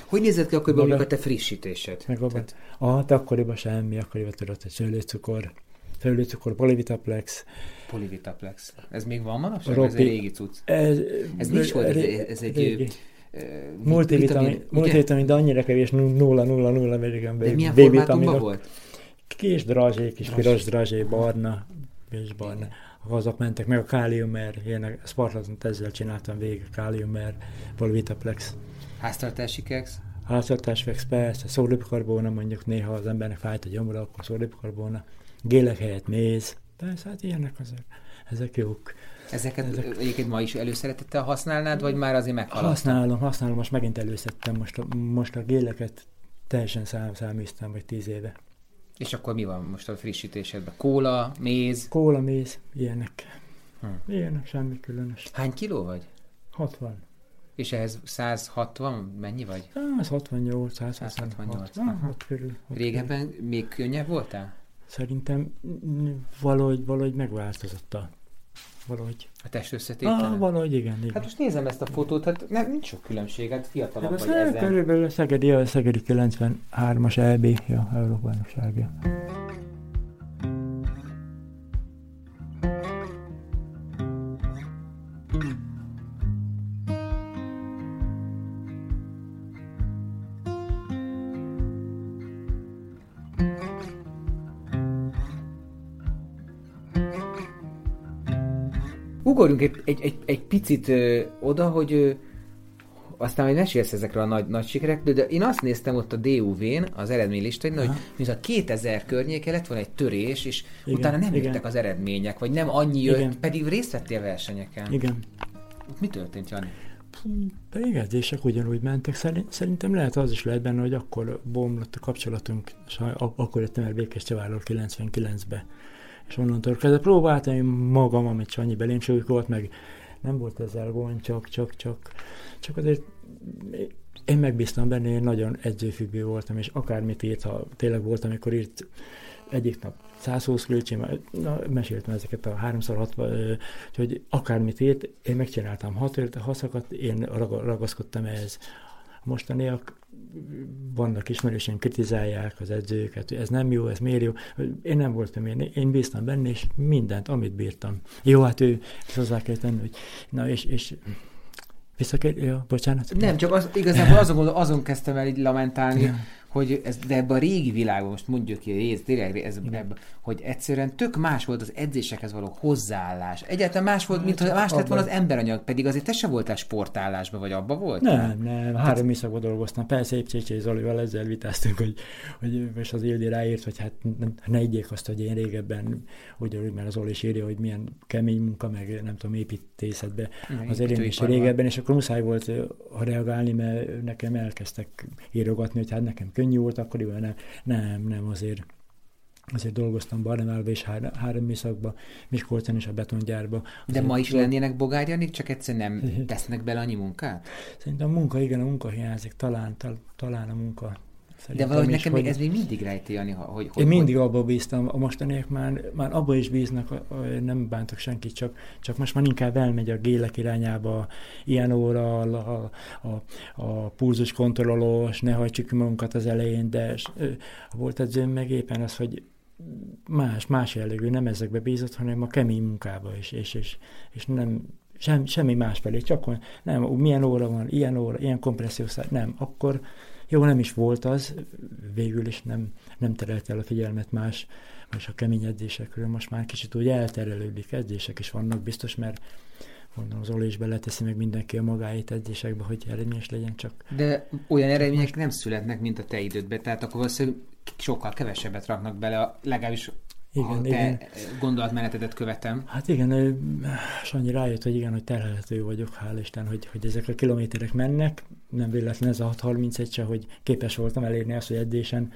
hogy nézett ki akkoriban a te frissítésed? Meg abban, Tehát... ah, te akkoriban semmi, akkoriban tudod, hogy szőlőcukor, szőlőcukor, polivitaplex, Polivitaplex. Ez még van manapság? Ez egy régi cucc. Ez, ez mi is volt? Ez, ez egy... Régi. Multivitamin, multivitamin, de annyira kevés, 0-0-0 milligram De milyen formátumban volt? Kis drazsé, kis piros drazsé, barna, és barna. Azok mentek meg a káliummer, én a ezzel csináltam végig, a káliummer, polivitaplex. Háztartási kex? Háztartási kex, persze, szólipkarbóna, mondjuk néha az embernek fájt a gyomra, akkor szólipkarbóna. Gélek helyett méz, Persze, hát ilyenek azért, ezek jók. Ezeket ezek... egyébként ma is előszeretettel használnád, vagy már azért meghaladtad? Használom, használom, most megint előszedtem, most a, most a géleket teljesen szám, száműztem, vagy tíz éve. És akkor mi van most a frissítésedben? Kóla, méz? Kóla, méz, ilyenek. Hm. Ilyenek, semmi különös. Hány kiló vagy? 60. És ehhez 160, mennyi vagy? 168, 168. 168. körül, Régebben körül. még könnyebb voltál? Szerintem valahogy, valahogy megváltozott a valahogy. A test összetétele? Ah, valahogy igen, igen. Hát most nézem ezt a fotót, hát nem, nincs sok különbség, hát fiatalabb hát vagy ezen. Körülbelül a Szegedi, a Szegedi 93-as EB, ja, Európa bajnokságja. Ugorjunk egy, egy, egy, egy picit ö, oda, hogy ö, aztán majd mesélsz ezekről a nagy, nagy sikerekről, de én azt néztem ott a DUV-n, az eredménylistain, hogy mint a 2000 környéke lett volna egy törés, és igen, utána nem igen. jöttek az eredmények, vagy nem annyi jött, igen. pedig részt vettél versenyeken. Igen. Mi történt, Jani? Bejegyzések ugyanúgy mentek. Szerintem lehet az is lehet benne, hogy akkor bomlott a kapcsolatunk, és akkor jöttem el Békés Csaváról 99-be és onnantól kezdve próbáltam én magam, amit Csanyi belém volt, meg nem volt ezzel gond, csak, csak, csak, csak azért én megbíztam benne, én nagyon edzőfüggő voltam, és akármit írt, ha tényleg volt, amikor írt egyik nap 120 klőcsém, na, meséltem ezeket a 3x60, hogy akármit írt, én megcsináltam hat, haszakat, én ragaszkodtam ehhez. Mostaniak vannak ismerősen kritizálják az edzőket, ez nem jó, ez miért jó. Én nem voltam én, én bíztam benne, és mindent, amit bírtam. Jó, hát ő, ezt hozzá kell tenni, hogy na és, és visszakér, ja, bocsánat. Nem, csak az, igazából azon, azon kezdtem el így lamentálni, ja hogy ez, de ebben a régi világban, most mondjuk ki, ez tényleg, ez, ebben, hogy egyszerűen tök más volt az edzésekhez való hozzáállás. Egyáltalán más volt, mint ha más lett volna az emberanyag, pedig azért te se voltál sportállásban, vagy abba volt? Nem, nem, három műszakban dolgoztam. Persze épp Csécsé Zolival ezzel vitáztunk, hogy, hogy és az Ildi ráírt, hogy hát ne egyék azt, hogy én régebben, ugyanúgy, mert az Oli is írja, hogy milyen kemény munka, meg nem tudom, építészetbe az én is régebben, és akkor muszáj volt reagálni, mert nekem elkezdtek írogatni, hogy hát nekem könnyű volt akkoriban, nem, nem, nem azért azért dolgoztam Barneválba és három, három műszakba, Miskolcon és a betongyárba. De ma is lennének bogárjanik, csak egyszer nem tesznek bele annyi munkát? Szerintem a munka, igen, a munka hiányzik, talán, tal, talán a munka Szerintem De valahogy nekem hogy... ez még mindig rejti, Jani, hogy, hogy... Én mindig hogy... abba bíztam, a mostaniak már, már abba is bíznak, nem bántok senkit, csak, csak most már inkább elmegy a gélek irányába, ilyen óra, a, a, a, pulzus kontrollós, ne hajtsuk magunkat az elején, de volt edzőm meg éppen az, hogy más, más jellegű, nem ezekbe bízott, hanem a kemény munkába is, és, és, és nem, sem, semmi más felé, csak nem, milyen óra van, ilyen óra, ilyen kompressziós, nem, akkor jó, nem is volt az, végül is nem, nem terelt el a figyelmet más, és a kemény edzésekről most már kicsit úgy elterelődik, edzések is vannak biztos, mert mondom, az Oli is beleteszi meg mindenki a magáit edzésekbe, hogy eredményes legyen csak. De olyan eredmények nem születnek, mint a te idődben, tehát akkor valószínűleg sokkal kevesebbet raknak bele, legalábbis igen, ha te igen. gondolatmenetedet követem. Hát igen, Sanyi rájött, hogy igen, hogy terhelhető vagyok, hál' Isten, hogy, hogy ezek a kilométerek mennek, nem véletlen ez a 631 se, hogy képes voltam elérni azt, hogy edzésen,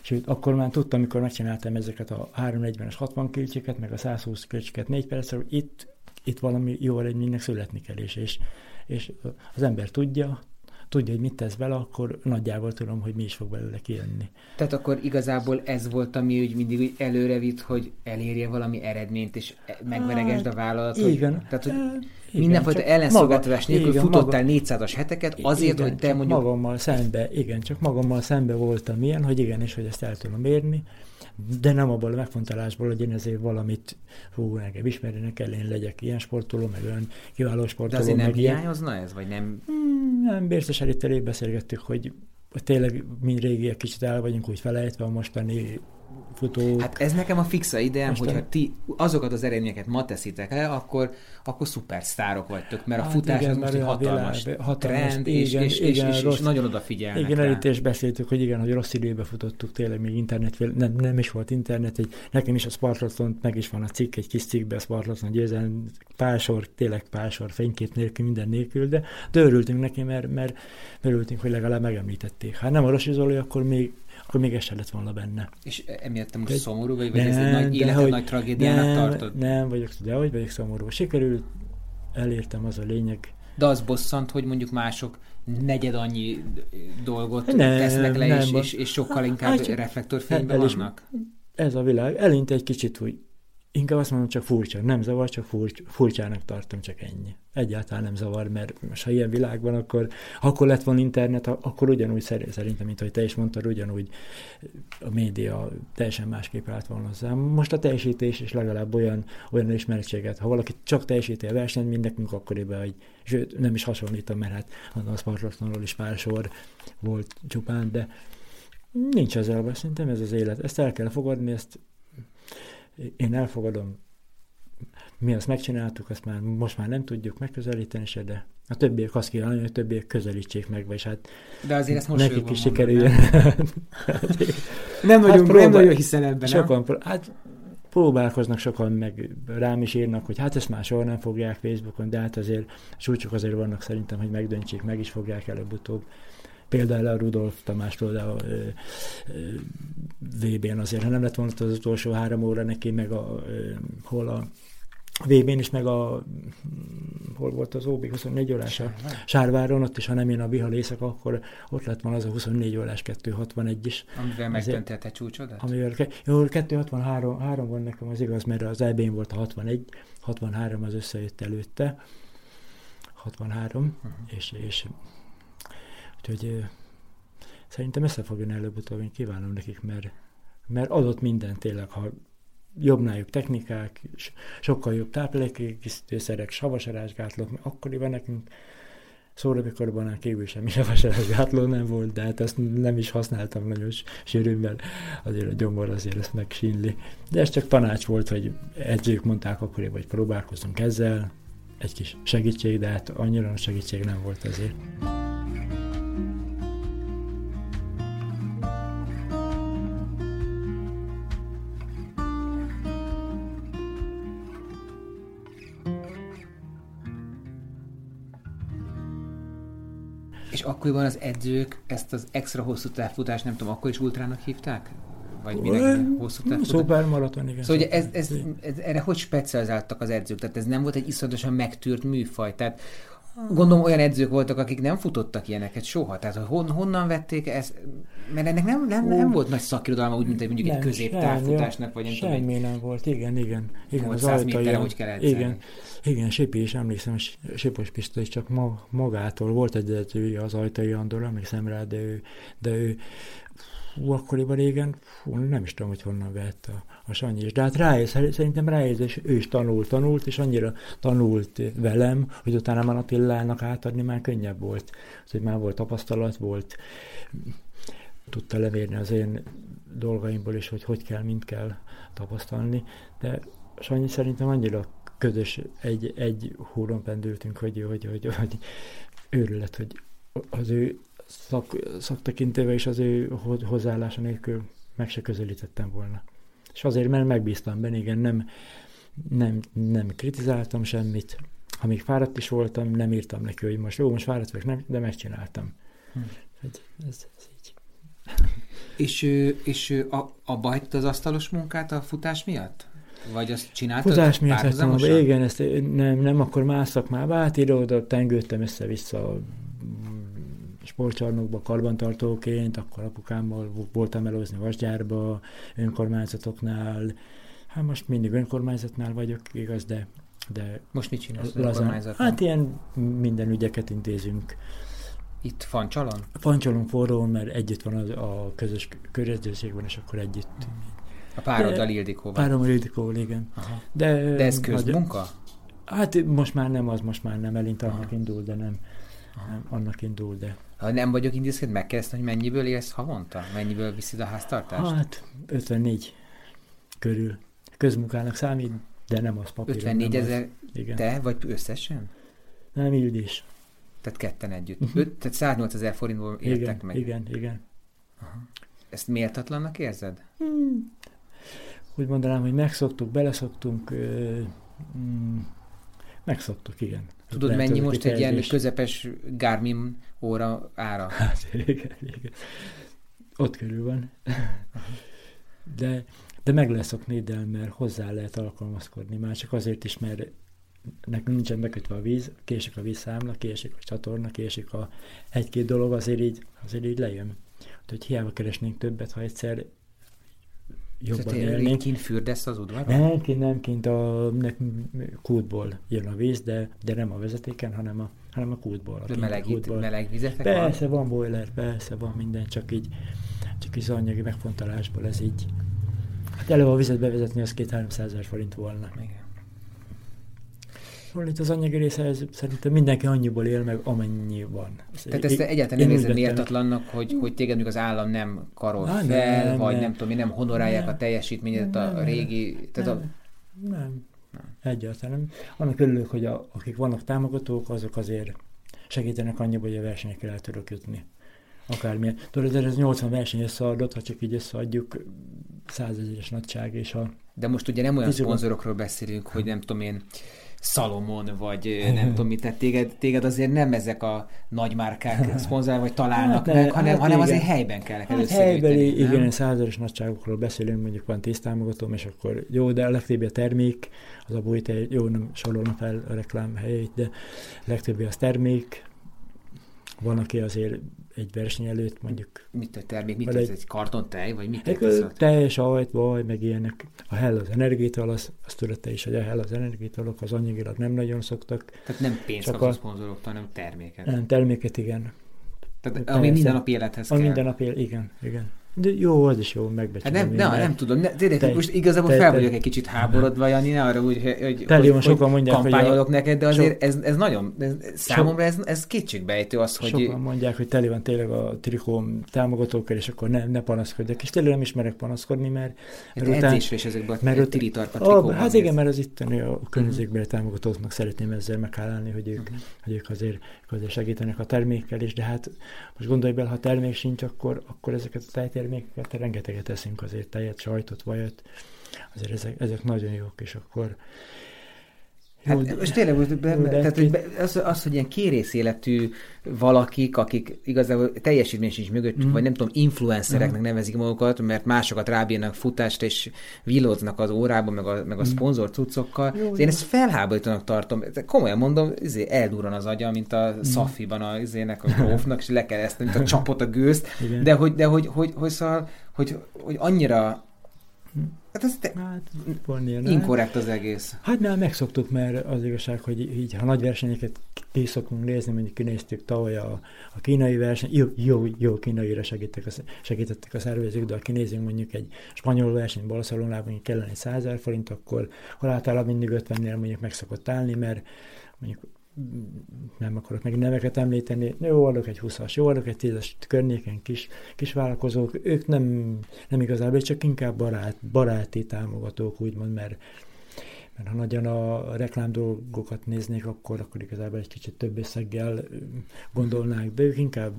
sőt, akkor már tudtam, amikor megcsináltam ezeket a 340-es 60 kilcsiket, meg a 120 kilcsiket 4 percre, hogy itt, itt valami jó eredménynek születni kell, és, és, és az ember tudja, tudja, hogy mit tesz bele, akkor nagyjából tudom, hogy mi is fog belőle kijönni. Tehát akkor igazából ez volt, ami úgy mindig úgy előre vitt, hogy elérje valami eredményt, és megveregesd a vállalatot. Igen. Hogy, tehát, hogy igen, mindenfajta ellenszolgáltatás nélkül igen, futottál maga, 400-as heteket azért, igen, hogy te mondjuk... magammal szembe, igen, csak magammal szembe voltam ilyen, hogy igen, és hogy ezt el tudom érni, de nem abból a megfontolásból, hogy én ezért valamit hú, engem ismerjenek kell, én legyek ilyen sportoló, meg olyan kiváló sportoló. De azért nem hiányozna ez, vagy nem? Hmm, nem, Bérces előtt elég beszélgettük, hogy tényleg mind régiek kicsit el vagyunk úgy felejtve a mostani futók. Hát ez nekem a fixa ideám, Most hogyha ti azokat az eredményeket ma teszitek le, akkor, akkor szupersztárok vagytok, mert hát a futás igen, az most egy hatalmas, világ, hatalmas trend, igen, és, és, igen, és, és, rossz, és nagyon odafigyelnek Igen, itt is beszéltük, hogy igen, hogy rossz időbe futottuk, tényleg még internet, nem, nem is volt internet, egy, nekem is a Spartaton meg is van a cikk, egy kis cikkbe a Spartaton győzelem, pálsor, tényleg pálsor, fénykép nélkül, minden nélkül, de, de örültünk neki, mert, mert örültünk, hogy legalább megemlítették. Ha nem a Rossi Zoli, akkor még akkor még ez se lett volna benne. És emiatt most szomorú vagy, vagy nem, ez egy nagy életed hogy, nagy tragédiának nem, tartod? Nem vagyok, de hogy vagyok szomorú. Sikerült, elértem az a lényeg. De az bosszant, hogy mondjuk mások negyed annyi dolgot nem, tesznek le, nem, és, és, és sokkal inkább hát, reflektorfényben vannak? Ez a világ. Elint egy kicsit, hogy Inkább azt mondom, csak furcsa. Nem zavar, csak furcs, furcsának tartom, csak ennyi. Egyáltalán nem zavar, mert most ha ilyen világban, akkor, akkor lett volna internet, akkor ugyanúgy szerintem, mint hogy te is mondtad, ugyanúgy a média teljesen másképp állt volna hozzá. Most a teljesítés is legalább olyan, olyan ismerettséget. Ha valaki csak teljesíti a versenyt, mindekünk akkoriban, hogy sőt, nem is hasonlítom, mert hát a Spartatlanról is pár sor volt csupán, de nincs elve, szerintem ez az élet. Ezt el kell fogadni, ezt én elfogadom, mi azt megcsináltuk, azt már most már nem tudjuk megközelíteni se, de a többiek azt kívánja, hogy a többiek közelítsék meg, vagy hát de azért ezt most nekik is sikerüljön. nem, vagyunk, hát próbál, nem nagyon hiszen ebben, sokan, nem? Hát próbálkoznak sokan, meg rám is írnak, hogy hát ezt már soha nem fogják Facebookon, de hát azért súlycsok azért vannak szerintem, hogy megdöntsék, meg is fogják előbb-utóbb. Például a Rudolf Tamástól, a VB-n azért, ha nem lett volna az utolsó három óra neki, meg a, hol a VB-n is, meg a hol volt az OB 24 órás a Sárváron, ott is, ha nem jön a vihar éjszaka, akkor ott lett volna az a 24 órás 261 is. Amivel megdöntette csúcsodat? Amivel, jó, 263 három van nekem az igaz, mert az eb volt a 61, 63 az összejött előtte, 63, uh-huh. és, és Úgyhogy szerintem össze fog jönni előbb-utóbb, én kívánom nekik, mert, mert adott minden tényleg, ha jobb nájuk technikák, sokkal jobb táplálékkisztőszerek, savasarásgátlók, akkoriban nekünk szórabikorban kívül semmi savasarásgátló nem volt, de hát ezt nem is használtam nagyon sűrűn, mert azért a gyomor azért ezt megsínli. De ez csak tanács volt, hogy edzők mondták akkoriban, hogy próbálkozunk ezzel, egy kis segítség, de hát annyira segítség nem volt azért. Akkoriban az edzők ezt az extra hosszú távfutást, nem tudom, akkor is ultrának hívták? Vagy minek hosszú távfutás? Szupermaraton, igen. Szóval ez, ez, ez, erre hogy specializáltak az edzők? Tehát ez nem volt egy iszonyatosan megtűrt műfaj. Tehát Gondolom olyan edzők voltak, akik nem futottak ilyeneket soha. Tehát hon, honnan vették ezt? Mert ennek nem, nem, nem volt nagy szakirodalma, úgy, mint egy mondjuk nem, egy középtávfutásnak, vagy nem semmi tudom. Semmi nem volt, igen, igen. igen az ajtaja, hogy kell edzeni. Igen, igen, Sipi is emlékszem, Sipos Pista is csak ma, magától volt egy az ajtai Andor, emlékszem rá, de ő, de ő fú, akkoriban régen, fú, nem is tudom, hogy honnan vett a, a Sanyi is. De hát ráész, szerintem ráész, és ő is tanult, tanult, és annyira tanult velem, hogy utána már Attilának átadni már könnyebb volt. hogy már volt tapasztalat, volt, tudta levérni az én dolgaimból is, hogy hogy kell, mint kell tapasztalni, de Sanyi szerintem annyira közös egy, egy húron pendültünk, hogy, hogy, hogy, hogy őrület, hogy az ő szak, szaktekintéve és az ő hozzáállása nélkül meg se közelítettem volna. És azért, mert megbíztam benne, igen, nem, nem, nem kritizáltam semmit. Ha még fáradt is voltam, nem írtam neki, hogy most jó, most fáradt vagyok, nem, de megcsináltam. Hm. Ez, ez, ez így. És, és a, abba hagytad az asztalos munkát a futás miatt? Vagy azt csináltad Futás miatt hagytam, igen, ezt nem, nem, akkor más szakmába át, ide-oda tengődtem össze-vissza sportcsarnokba karbantartóként, akkor apukámmal voltam elhozni vasgyárba, önkormányzatoknál, hát most mindig önkormányzatnál vagyok, igaz, de de most mit csinálsz lazán, Hát ilyen minden ügyeket intézünk. Itt Fancsalon? Fancsalon forró, mert együtt van a, a közös köredzőségben, és akkor együtt. A pároddal Ildikóval? Párom Ildikóval, igen. Aha. De, de ez közmunka? Hát most már nem az, most már nem, elintarnak indul, de nem nem, annak indul, de... Ha nem vagyok indiszkrét, megkezdtem, hogy mennyiből élsz havonta? Mennyiből viszed a háztartást? Hát 54 körül. Közmunkának számít, de nem az papíron. 54 ezer te, vagy összesen? Nem, Ildis. Tehát ketten együtt. Uh-huh. Öt, tehát 108 ezer forintból éltek igen, meg. Igen, igen. Aha. Ezt méltatlannak érzed? Hmm. Úgy mondanám, hogy megszoktuk, beleszoktunk, mm, megszoktuk, igen. Tudod, Lehet, mennyi most egy ilyen közepes Garmin óra ára? Hát igen, igen. Ott körül van. De, de meg lesz szokni, de mert hozzá lehet alkalmazkodni. Már csak azért is, mert nekünk nincsen bekötve a víz, késik a vízszámla, késik a csatorna, késik a egy-két dolog, azért így, azért így lejön. Úgyhogy hiába keresnénk többet, ha egyszer jobban Tehát élnénk. kint fürdesz az udvarban? Nem, kint nem, kint a kútból jön a víz, de, de nem a vezetéken, hanem a, hanem a kútból. A meleg, kútból. meleg vizetek Persze, van? van boiler, persze, van minden, csak így, csak így anyagi megfontolásból ez így. Hát eleve a vizet bevezetni, az két-300 ezer forint volna. Igen. Szóval itt az anyagi része, ez szerintem mindenki annyiból él meg, amennyi van. Tehát ezt egyáltalán nem érzed méltatlannak, hogy, hogy téged az állam nem karol Há, fel, nem, vagy nem, nem tudom, nem honorálják nem, a teljesítményedet a régi... Tehát nem, a... nem, nem, egyáltalán nem. Annak örülök, hogy a, akik vannak támogatók, azok azért segítenek annyiba, hogy a versenyekre el tudok jutni. Akármilyen. Tudod, ez 80 verseny összeadott, ha csak így összeadjuk, százezeres nagyság, és a... De most ugye nem olyan szponzorokról beszélünk, hogy nem tudom én, Salomon, vagy nem tudom mit, tehát téged, téged azért nem ezek a nagymárkák szponzorál, vagy találnak hát, meg, hanem, hát hanem azért helyben kell hát helybeli, igen, százalékos nagyságokról beszélünk, mondjuk van tíz támogatóm, és akkor jó, de a legtöbbi a termék, az a bújt, jó, nem sorolom fel a reklám helyét, de legtöbbi az termék, van, aki azért egy verseny előtt mondjuk... Mit a termék? Mit ez? Egy, kartontej? Vagy mit egy tej, sajt, vaj, meg ilyenek. A hell az energiától, az, az tudod is, hogy a hell az energiától, az anyagilag nem nagyon szoktak. Tehát nem pénzt kapsz a szponzoroktól, hanem terméket. Nem, terméket, igen. Tehát ami minden nap élethez kell. A minden nap élet, igen, igen. De jó, az is jó, megbecsülöm. Hát nem, ne, nem tudom, ne, tényleg, te, most igazából te, fel vagyok te, egy kicsit háborodva, Jani, ne arra úgy, hogy, hogy, hogy sokan mondják, kampányolok hogy a, neked, de azért so, ez, ez nagyon, ez, számomra ez, ez kétségbejtő az, hogy... Sokan mondják, hogy teli van tényleg a trikóm támogatókkal, és akkor ne, ne panaszkodjak. És tényleg nem ismerek panaszkodni, mert... mert hát edzésre is ezekben mert a tiritarka trikóban. Hát igen, mert az itt a környezékbeli uh-huh. támogatóknak szeretném ezzel megállni, hogy ők, uh-huh. hogy ők azért, azért segítenek a termékkel is, de hát most gondolj bele, ha termék sincs, akkor, akkor ezeket a rengeteg rengeteget eszünk azért tejet, sajtot, vajat, azért ezek, ezek nagyon jók, és akkor Hát jó, most tényleg, most be, tehát, hogy az, az, hogy ilyen kérész életű valakik, akik igazából teljesítmény sincs mögött, mm. vagy nem tudom, influencereknek mm. nevezik magukat, mert másokat rábírnak futást, és villóznak az órában, meg a, meg a mm. szponzor cuccokkal. Jó, én jó. ezt felháborítanak tartom. Komolyan mondom, izé, eldurran az agya, mint a mm. Szafiban a, izének, a grófnak, és le kell ezt, mint a csapot a gőzt. de hogy, de hogy, hogy, hogy, hogy, szóval, hogy, hogy annyira Hát ez te... hát, van ilyen, inkorrekt az egész. Hát nem, megszoktuk, mert az igazság, hogy így, ha nagy versenyeket ki szokunk nézni, mondjuk kinéztük tavaly a, a kínai verseny, jó, jó, jó kínaira segítettek a, segítettek a szervezők, de ha kinézünk mondjuk egy spanyol verseny Barcelonában, mondjuk kellene egy 100 forint, akkor hol általában mindig 50-nél mondjuk meg szokott állni, mert mondjuk nem akarok meg neveket említeni, jó adok egy 20-as, jó adok egy 10-es környéken kis, kis vállalkozók, ők nem, nem igazából, csak inkább barát, baráti támogatók, úgymond, mert, mert ha nagyon a reklám dolgokat néznék, akkor, akkor igazából egy kicsit több összeggel gondolnák, de ők inkább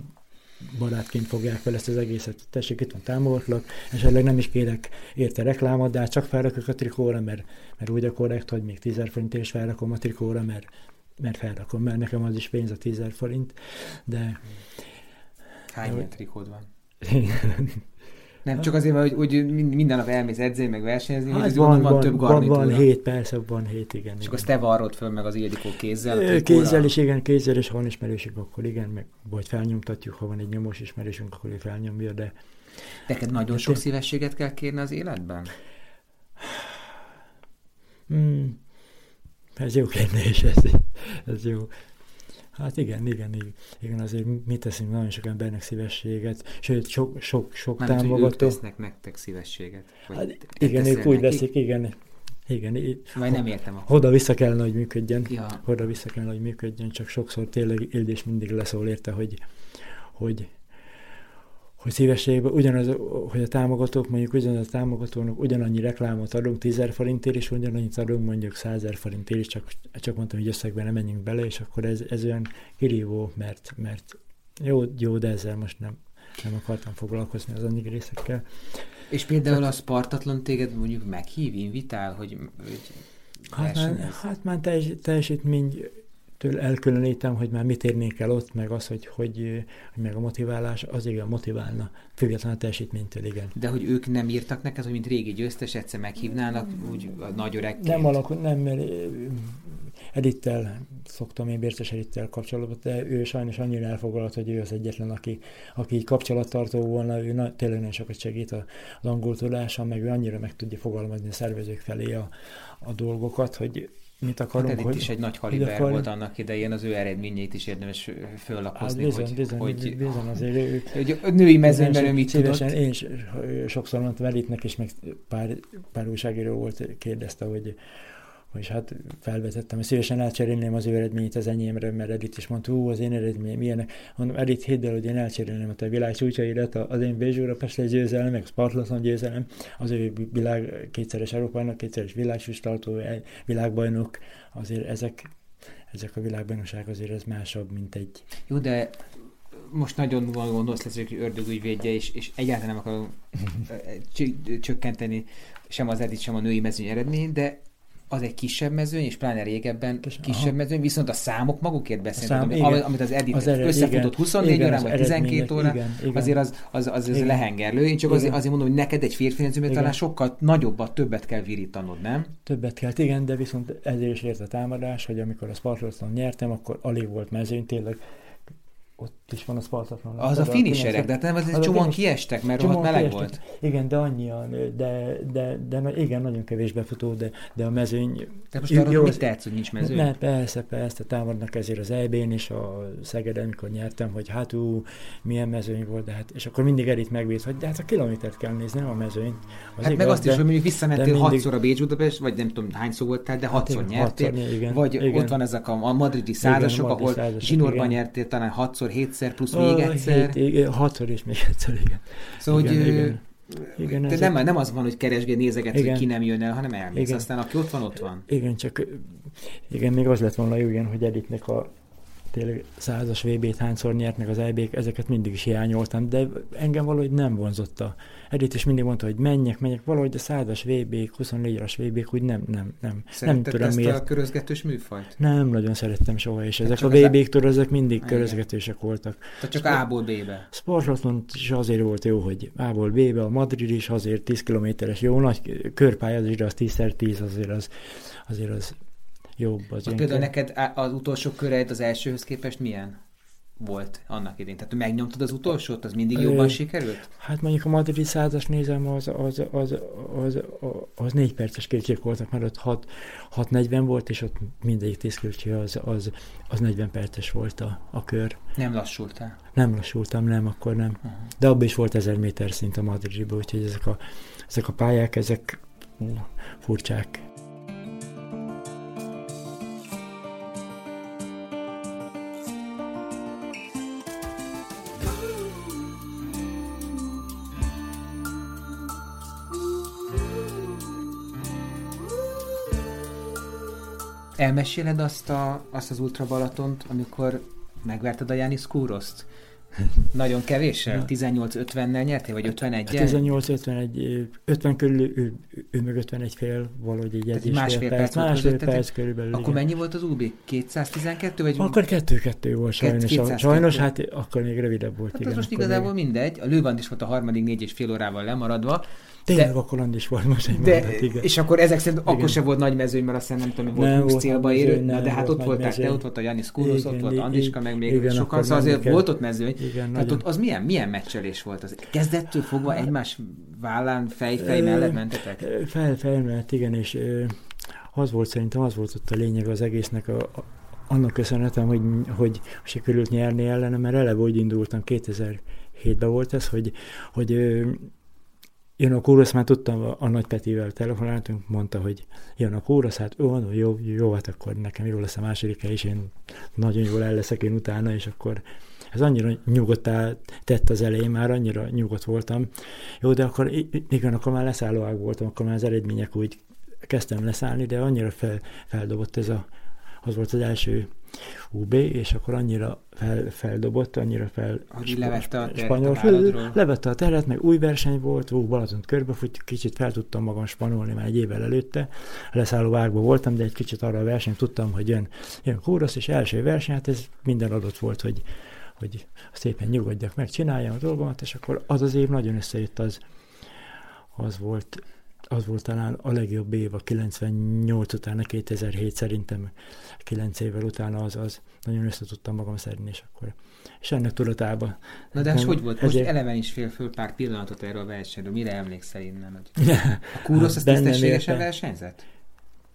barátként fogják fel ezt az egészet. Tessék, itt van támogatlak, esetleg nem is kérek érte reklámot, de hát csak felrakok a trikóra, mert, mert úgy a korrekt, hogy még 10 forintért is felrakom a trikóra, mert, mert felrakom, mert nekem az is pénz a 10 forint, de... Hány ilyen trikód van? Nem, csak azért, hogy, hogy minden nap elmész edzeni, meg versenyezni, hát hogy van, van, van több garnitúra. Van, van hét, persze, van hét, igen. És igen. akkor te varrod föl meg az Ildikó kézzel? Kézzel is, igen, kézzel, és ha van ismerősük, akkor igen, meg vagy felnyomtatjuk, ha van egy nyomós ismerősünk, akkor ő felnyomja, de... Neked nagyon sok szívességet kell kérni az életben? Hmm. Ez jó kérdés, ez, ez jó. Hát igen, igen, igen, igen, azért mi teszünk nagyon sok embernek szívességet, sőt, sok, sok, sok támogató. Nem, ők tesznek nektek szívességet? hát, igen, ők úgy veszik, igen, Igen. Vagy nem értem. Akkor. Oda vissza kellene, hogy működjön. Ja. Oda vissza kellene, hogy működjön, csak sokszor tényleg Ildés mindig leszól érte, hogy, hogy hogy szívességben ugyanaz, hogy a támogatók, mondjuk ugyanaz a támogatónak ugyanannyi reklámot adunk 10 forintért, és ugyanannyit adunk mondjuk 100 forintért, és csak, csak mondtam, hogy összegben nem menjünk bele, és akkor ez, ez olyan kirívó, mert, mert jó, jó, de ezzel most nem, nem akartam foglalkozni az annyi részekkel. És például a Spartatlan téged mondjuk meghív, invitál, hogy, hogy Hát már, hát már teljes, teljesítmény től elkülönítem, hogy már mit érnék el ott, meg az, hogy, hogy, hogy meg a motiválás, az igen motiválna, függetlenül a teljesítménytől, igen. De hogy ők nem írtak neked, hogy mint régi győztes egyszer meghívnának, úgy a nagy öreg. Nem alakul, nem, mert Edittel szoktam én Bérces Edittel kapcsolatban, de ő sajnos annyira elfoglalt, hogy ő az egyetlen, aki, aki kapcsolattartó volna, ő na, tényleg nagyon sokat segít az angol tudása, meg ő annyira meg tudja fogalmazni a szervezők felé a, a dolgokat, hogy mit akarunk. Hát hogy, is egy nagy kaliber akar... volt annak idején, az ő eredményeit is érdemes föllapozni. Hát bizony, hogy, bizony, hogy, bizony azért ő, hogy a női mezőnyben ő mit szívesen, Én sokszor mondtam Elitnek, és meg pár, pár újságíró volt, kérdezte, hogy és hát felvetettem, hogy szívesen elcserélném az ő eredményét az enyémre, mert Edith is mondta, hú, az én eredményem milyenek. Mondom, Edith, hidd el, hogy én elcserélném a te világ csúcsaidat, az én Bézsúra Pestre győzelem, meg Spartlaton győzelem, az ő világ kétszeres Európának, kétszeres világsústartó, világbajnok, azért ezek, ezek a világbajnokság azért ez másabb, mint egy... Jó, de most nagyon gondolsz lesz, hogy ördögügyvédje, és, és egyáltalán nem akarom csökkenteni sem az Edith, sem a női mezőny eredmény, de az egy kisebb mezőny, és pláne régebben kisebb Aha. mezőny, viszont a számok magukért beszélnek, szám, amit, amit az Edit az ered, összefutott igen, 24 igen, órán, vagy 12 órán, igen, igen. azért az, az, az, az lehengerlő. Én csak azért, azért mondom, hogy neked egy férfi mezőnyben talán sokkal nagyobbat, többet kell virítanod, nem? Többet kell, igen, de viszont ezért is ért a támadás, hogy amikor a Spartaton nyertem, akkor alig volt mezőny, tényleg ott is van a Spartatlan. Az a finisherek, de nem, az, az csomóan kiestek, mert rohadt meleg kiestek. volt. Igen, de annyian, de, de, de, de igen, nagyon kevés befutó, de, de a mezőny... De most arra mit tetsz, hogy nincs mezőny? Ne, persze, persze, támadnak ezért az EB-n is, a Szegeden, amikor nyertem, hogy hát ú, milyen mezőny volt, de hát, és akkor mindig Erit megvéd, hogy de hát a kilométert kell nézni, nem a mezőnyt. Az hát igaz, meg azt de, is, hogy mondjuk visszamentél mindig... hatszor a Bécs Budapest, vagy nem tudom hányszor voltál, de hatszor hát, nyertél, hatszor, igen, vagy igen. ott van ezek a, a madridi százasok, ahol zsinórban nyertél talán hatszor, hétszer, plusz még egyszer. Hét, igen, hatszor és még egyszer, igen. Szóval, igen, hogy igen. Igen, de nem, nem az van, hogy keresgél, nézeget, igen. hogy ki nem jön el, hanem elmész. Igen. Aztán aki ott van, ott van. Igen, csak igen, még az lett volna jó, igen, hogy Editnek a tényleg százas VB-t hányszor nyertnek az eb ezeket mindig is hiányoltam, de engem valahogy nem vonzott a Edith is mindig mondta, hogy menjek, menjek, valahogy a százas vb 24-as vb úgy nem, nem, nem. Szeretted nem tudom, ezt miért. a körözgetős műfajt? Nem nagyon szerettem soha, és ezek a VB-któl ezek mindig Igen. körözgetősek voltak. Tehát csak A-ból B-be. Sportlaton is azért volt jó, hogy A-ból B-be, a Madrid is azért 10 kilométeres jó nagy körpálya, az, az 10x10 azért az, azért az jobb. Az például neked az utolsó köreid az elsőhöz képest milyen? volt annak idén? Tehát megnyomtad az utolsót, az mindig jobban Ö, sikerült? Hát mondjuk a madridi százas nézem, az, az, az, az, az, négy perces költség voltak, mert ott 6, 6.40 volt, és ott mindegyik 10 költség az, az, az 40 perces volt a, a kör. Nem lassultál? Nem lassultam, nem, akkor nem. Uh-huh. De abban is volt 1000 méter szint a Madridban, úgyhogy ezek a, ezek a pályák, ezek furcsák. Elmeséled azt, a, azt az Ultra Balatont, amikor megverted a Jánis Kúroszt? Nagyon kevéssel? 18-50-nel nyertél, vagy 51 -el? 18-51, 50 körül, ő, ő meg 51 fél, valahogy egy egy másfél perc, perc, másfél perc körülbelül. Akkor igen. mennyi volt az UB? 212? Vagy akkor 2-2 volt sajnos. 202. Sajnos, hát akkor még rövidebb volt. Hát igen, az most igazából még... mindegy. A Lővand is volt a harmadik négy és fél órával lemaradva, Tényleg de, akkor is volt most egy de, mondat, igen. És akkor ezek szerint igen. akkor sem volt nagy mezőny, mert azt nem tudom, volt nem 20 célba érő, na, de hát ott voltál te, ott volt a Janis Kouros, ott volt Andiska, meg még igen, sokan, szóval azért kell. volt ott mezőny. Igen, Tehát ott az milyen, milyen meccselés volt? Az kezdettől fogva egymás vállán fej-fej mellett mentetek? Fel mellett, igen, és az volt szerintem, az volt ott a lényeg az egésznek, a, a, annak köszönhetem, hogy, hogy sikerült nyerni ellene, mert eleve úgy indultam, 2007-ben volt ez, hogy, hogy jön a kórusz, már tudtam, a, Nagy Petivel telefonáltunk, mondta, hogy jön a kórusz, hát jó, jó, jó, hát akkor nekem jó lesz a második és én nagyon jól el leszek én utána, és akkor ez annyira nyugodtá tett az elején, már annyira nyugodt voltam. Jó, de akkor igen, akkor már leszállóág voltam, akkor már az eredmények úgy kezdtem leszállni, de annyira fel, feldobott ez a, az volt az első UB, és akkor annyira fel, feldobott, annyira fel... Hogy levette a spanyol, a Levette a teret, meg új verseny volt, ó, Balatont körbefut, kicsit fel tudtam magam spanolni már egy évvel előtte. Leszálló vágban voltam, de egy kicsit arra a verseny tudtam, hogy jön, jön kórosz, és első verseny, hát ez minden adott volt, hogy hogy szépen nyugodjak meg, csináljam a dolgomat, és akkor az az év nagyon összejött, az, az volt az volt talán a legjobb év a 98 utána, 2007 szerintem 9 évvel utána az, az nagyon össze tudtam magam szedni, és akkor és ennek tudatában. Na de ez hogy volt? Most ezért... eleve is fél föl pár pillanatot erről a versenyről. Mire emlékszel innen? Hogy... A Kúrosz hát, tisztességesen versenyzett?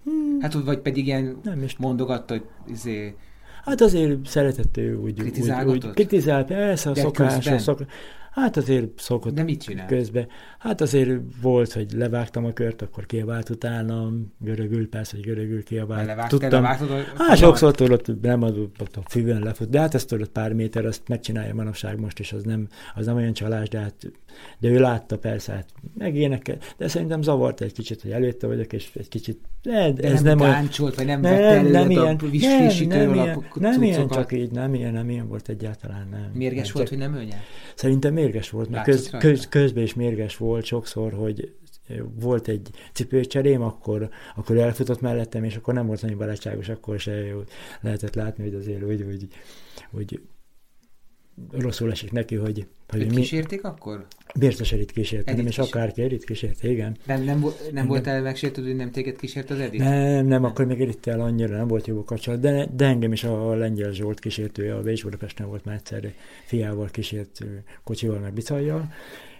Hmm. Hát vagy pedig ilyen nem is mondogatta, hogy izé, Hát azért szeretett ő úgy, úgy, úgy kritizál, persze a szokás, a szokás, Hát azért szokott De mit csinál? közben. Hát azért volt, hogy levágtam a kört, akkor kiabált utána, görögül, persze, hogy görögül kiabált. Levágt, Tudtam. Levágtad, hát sokszor tudott, nem adott a füvön lefut, de hát ezt tudott pár méter, azt megcsinálja manapság most is, az nem, az nem olyan csalás, de hát de ő látta persze, hát meg énekel, de szerintem zavart egy kicsit, hogy előtte vagyok, és egy kicsit, de, de ez nem, nem gáncsol, vagy nem, nem, nem, nem ilyen, nem, nem, ilyen, nem ilyen, csak így, nem ilyen, nem ilyen volt egyáltalán, nem. Mérges nem, volt, csak, hogy nem önye? Szerintem mérges volt, mert köz, köz, közben is mérges volt sokszor, hogy volt egy cipőcserém, akkor, akkor elfutott mellettem, és akkor nem volt nagyon barátságos, akkor se lehetett látni, hogy azért úgy, úgy, úgy rosszul esik neki, hogy... hogy mi... kísérték akkor? Biztos Edith kísérte, nem is akárki, Edith kísérte, igen. Nem, nem, nem volt el megsértődő, hogy nem téged kísért az Edith? Nem, nem, akkor még Edith-tel annyira nem volt jó a kapcsolat, de, de engem is a Lengyel Zsolt kísértője, a Bécs Budapesten volt már egyszer, fiával kísért kocsival, meg bicajjal,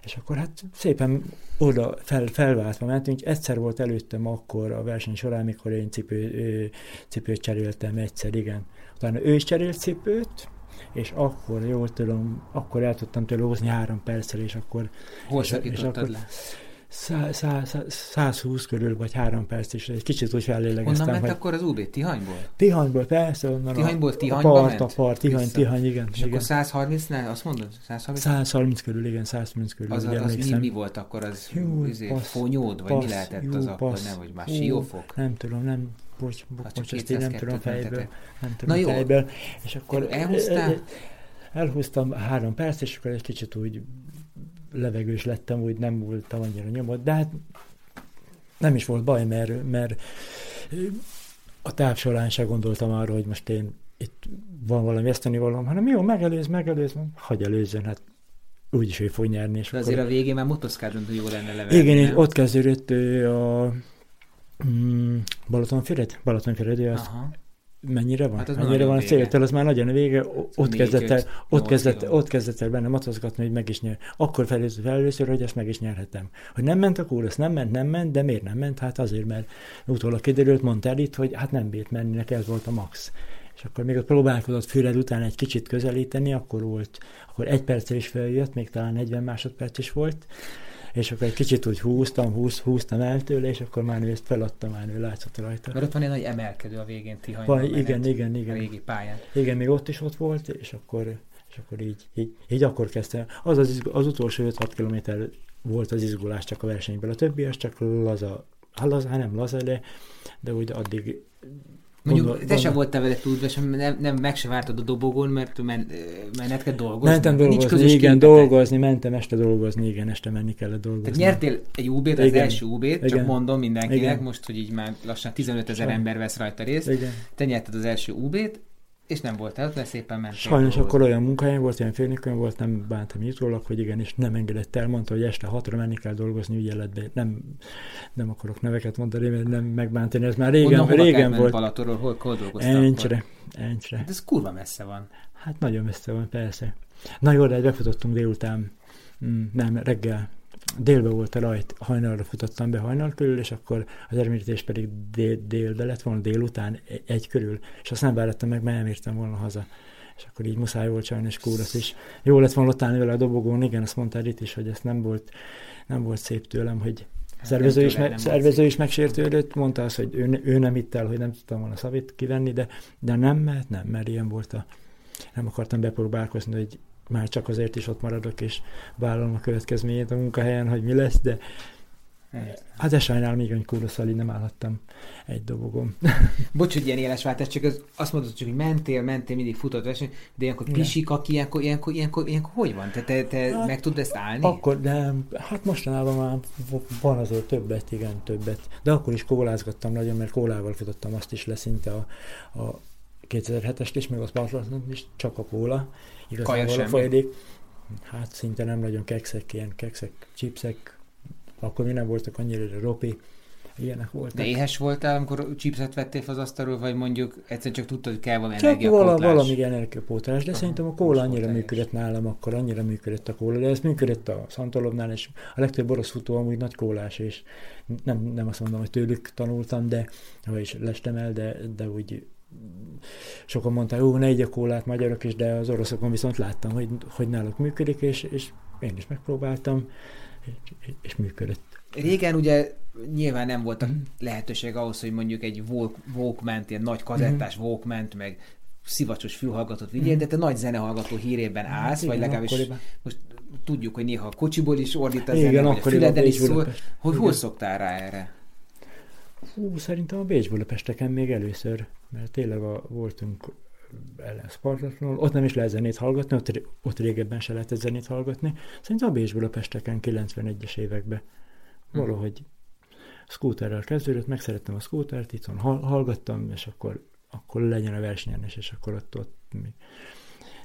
és akkor hát szépen oda fel, felváltva mentünk. Egyszer volt előttem akkor a verseny során, mikor én cipő, cipőt cseréltem egyszer, igen. Utána ő is cserélt cipőt, és akkor jól tudom, akkor el tudtam tőle hozni három perccel, és akkor... Hol és, és akkor, le? 120 körül, vagy három perc is, egy kicsit úgy fellélegeztem. Honnan ment akkor az UB? Tihanyból? Tihanyból, persze. Onnan Tihanyból Tihanyba a part, ment? A part, Tihany, Vissza. Tihany, igen. És igen. akkor 130 ne, azt mondod? 130? 130 körül, igen, 130 körül. Az, az mi, mi, volt akkor? Az Jú, izé, passz, fonyód, vagy passz, mi lehetett jú, az akkor? Passz, nem, vagy már siófok? Nem tudom, nem, bocs, bocs, bocs ezt én nem tudom fejből. Nem tudom Na jó. fejből. És akkor elhúztál? Elhúztam három perc, és akkor egy kicsit úgy levegős lettem, úgy nem voltam annyira nyomott, de hát nem is volt baj, mert, mert a táv során sem gondoltam arra, hogy most én itt van valami eszteni valam, hanem jó, megelőz, megelőz, hagyj előzzön, hát úgyis ő fog nyerni. És De azért akkor... a végén már motoszkádon jó lenne levenni, Igen, és ott kezdődött a mm, Balatonfüred, Balatonfüred, ő azt Aha mennyire van? Hát mennyire van a céltől, az már nagyon a vége, ott kezdett, el, ott, kezdett, ott kezdett el benne matozgatni, hogy meg is nyer. Akkor felőször, először, hogy ezt meg is nyerhetem. Hogy nem ment a kúr, nem ment, nem ment, de miért nem ment? Hát azért, mert utólag kiderült, mondta el itt, hogy hát nem bírt menni, neki ez volt a max. És akkor még ott próbálkozott Füred után egy kicsit közelíteni, akkor volt, akkor egy perccel is feljött, még talán 40 másodperc is volt, és akkor egy kicsit úgy húztam, húz, húztam el tőle, és akkor már ezt feladtam, már ő látszott rajta. Mert ott van egy nagy emelkedő a végén Tihanyban. Igen, igen, igen. A régi pályán. Igen, még ott is ott volt, és akkor, és akkor így, így, így akkor kezdtem. Az, az, az utolsó 5-6 kilométer volt az izgulás csak a versenyből. A többi az csak laza, hát laza, hát nem laza, de, de úgy addig Mondjuk gondol, te sem voltál vele túlva, sem, nem, nem, meg se vártad a dobogón, mert men, menned kell dolgozni. Mentem dolgozni, Nincs igen, dolgozni, mentem este dolgozni, igen, este menni kellett dolgozni. Tehát nyertél egy UB-t, az igen. első UB-t, csak mondom mindenkinek, igen. most, hogy így már lassan 15 ezer ember vesz rajta részt. Igen. Te nyerted az első UB-t, és nem volt el, de szépen ment. Sajnos akkor olyan munkahelyem volt, olyan félnököm volt, nem bántam jutólag, hogy igen, és nem engedett el, mondta, hogy este hatra menni kell dolgozni ügyeletbe. Nem, nem akarok neveket mondani, mert nem megbántani, ez már régen, Onnan, régen volt. Balatorról, hol, hol dolgoztál Encsre, encsre. Hát ez kurva messze van. Hát nagyon messze van, persze. Na jó, de befutottunk délután, mm, nem, reggel délbe volt a rajt, hajnalra futottam be hajnal körül, és akkor az elmérítés pedig dél, délbe lett volna délután egy körül, és azt nem vártam meg, mert elmértem volna haza. És akkor így muszáj volt sajnos kúrasz is. Jó lett volna ott állni vele a dobogón, igen, azt mondta itt is, hogy ezt nem volt, nem volt szép tőlem, hogy hát szervező, is, me, szervező is megsértődött, mondta azt, hogy ő, ő nem hitt el, hogy nem tudtam volna szavét kivenni, de, de nem, mert nem, mert ilyen volt a, nem akartam bepróbálkozni, hogy már csak azért is ott maradok, és vállalom a következményét a munkahelyen, hogy mi lesz, de Hát de sajnálom, még egy Kuroszali nem állhattam egy dobogom. Bocs, hogy ilyen éles váltás, csak az, azt mondod, csak, hogy mentél, mentél, mindig futott verseny, de ilyenkor pisik, aki ilyenkor, ilyenkor, ilyenkor, ilyenkor, hogy van? Te, te, te hát, meg tudod ezt állni? Akkor, de hát mostanában már van azért többet, igen, többet. De akkor is kólázgattam nagyon, mert kólával futottam azt is leszinte a, a 2007-est is, meg a Spartan is, csak a kóla. Igazából a folyadék. Hát szinte nem nagyon kekszek, ilyen kekszek, chipsek, akkor mi nem voltak annyira ropi, ilyenek voltak. De éhes voltál, amikor chipset vettél az asztalról, vagy mondjuk egyszerűen csak tudtad, hogy kell valami csak energiapótlás? Vala, valami energiapótlás, de Aha, szerintem a kóla annyira működött nálam, akkor annyira működött a kóla, de ez működött a Szantolobnál, és a legtöbb orosz futó amúgy nagy kólás, és nem, nem azt mondom, hogy tőlük tanultam, de, is lestem el, de, de úgy sokan mondták, hogy ne egy a kólát magyarok is, de az oroszokon viszont láttam, hogy, hogy náluk működik, és, és én is megpróbáltam, és, és működött. Régen ugye nyilván nem volt mm. lehetőség ahhoz, hogy mondjuk egy walkman ilyen nagy kazettás mm. walkman meg szivacsos fülhallgatót vigyél, mm. de te nagy zenehallgató hírében hát állsz, hát, vagy legalábbis akkoriban. most tudjuk, hogy néha a kocsiból is ordít a zene, vagy a füleden is szól. Hogy hol szoktál rá erre? Hú, szerintem a Bécs Budapesteken még először, mert tényleg a, voltunk ellen Spartatlanul, ott nem is lehet zenét hallgatni, ott, ott régebben se lehetett zenét hallgatni. Szerintem a Bécs Budapesteken 91-es években hm. valahogy scooterrel kezdődött, megszerettem a scootert, itthon hallgattam, és akkor, akkor legyen a versenyen, és akkor ott, ott mi,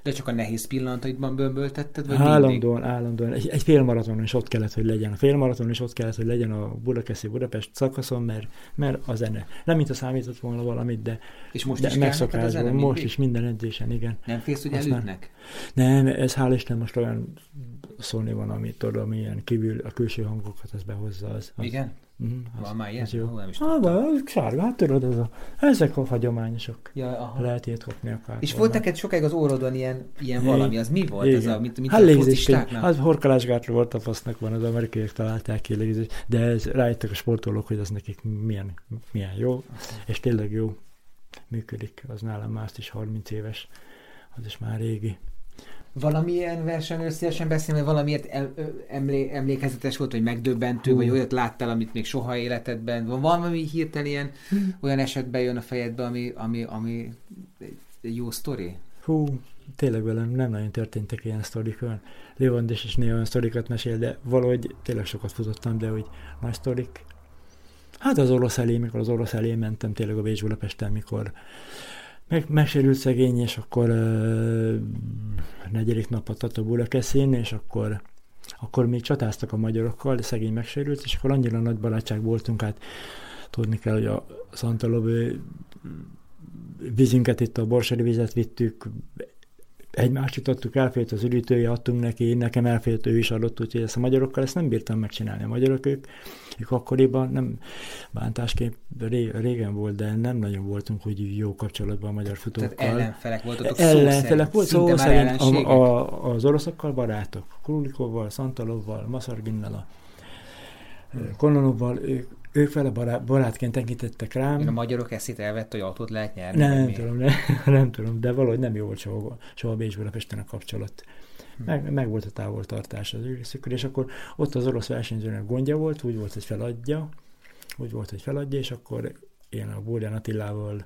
de csak a nehéz pillanataidban bömböltetted? Vagy állandóan, mindig? állandóan. Egy, egy félmaraton is ott kellett, hogy legyen. A félmaraton is ott kellett, hogy legyen a Budakeszi Budapest szakaszon, mert, mert a zene. Nem mint a számított volna valamit, de, És most de is megszokásban. Most is minden edzésen, igen. Nem félsz, hogy elütnek? Nem, ez hál' Isten most olyan szólni van, amit tudom, ilyen kívül a külső hangokat az behozza. Az, az, igen? Mm, van már ilyen? Jó. nem is ah, van, sárga, hát tudod, ez a, ezek a hagyományosok. Ja, aha. Lehet ilyet kapni akár. És volt neked sokáig az órodon ilyen, ilyen valami, az mi volt? Igen. Ez a, mint, mint hát a focistáknál? Az horkalásgátra volt a fasznak van, az amerikaiak találták ki légzés, de ez rájöttek a sportolók, hogy az nekik milyen, milyen jó, Aztán. és tényleg jó működik. Az nálam már is 30 éves, az is már régi valamilyen versenyről szívesen beszélni, vagy valamiért emlé, emlékezetes volt, vagy megdöbbentő, uh. vagy olyat láttál, amit még soha életedben, van valami hirtelen ilyen, olyan esetben jön a fejedbe, ami, ami, ami egy jó sztori? Hú, tényleg velem nem nagyon történtek ilyen sztorik, olyan Lévandes is néha olyan sztorikat mesél, de valahogy tényleg sokat futottam, de hogy nagy sztorik. Hát az orosz elé, mikor az orosz elé mentem tényleg a Bécs Budapesten, mikor meg, megsérült szegény, és akkor uh, negyedik nap a Tatabula keszén, és akkor akkor még csatáztak a magyarokkal, szegény megsérült, és akkor annyira nagy barátság voltunk, hát tudni kell, hogy a Szantalov vízünket itt a borsari vizet vittük, egymást jutottuk, elfért az üdítője, adtunk neki, nekem elfért, ő is adott, úgyhogy ezt a magyarokkal ezt nem bírtam megcsinálni. A magyarok ők, ők akkoriban nem bántásképp régen volt, de nem nagyon voltunk hogy jó kapcsolatban a magyar futókkal. Tehát ellenfelek voltatok Ellenfelek volt, szó szerint a, a, az oroszokkal barátok. Krulikovval, Szantalovval, Maszarginnal, a Kononovval, ők, ők vele barát, barátként tekintettek rám. Én a magyarok eszét elvett, hogy autót lehet nyerni? Nem, nem tudom, nem, nem tudom, de valahogy nem jó volt soha, soha Bécs Budapesten a kapcsolat. Hm. Meg, meg volt a távoltartás az őriszükör, és akkor ott az orosz versenyzőnek gondja volt, úgy volt, hogy feladja, úgy volt, hogy feladja, és akkor én a Bódján Attilával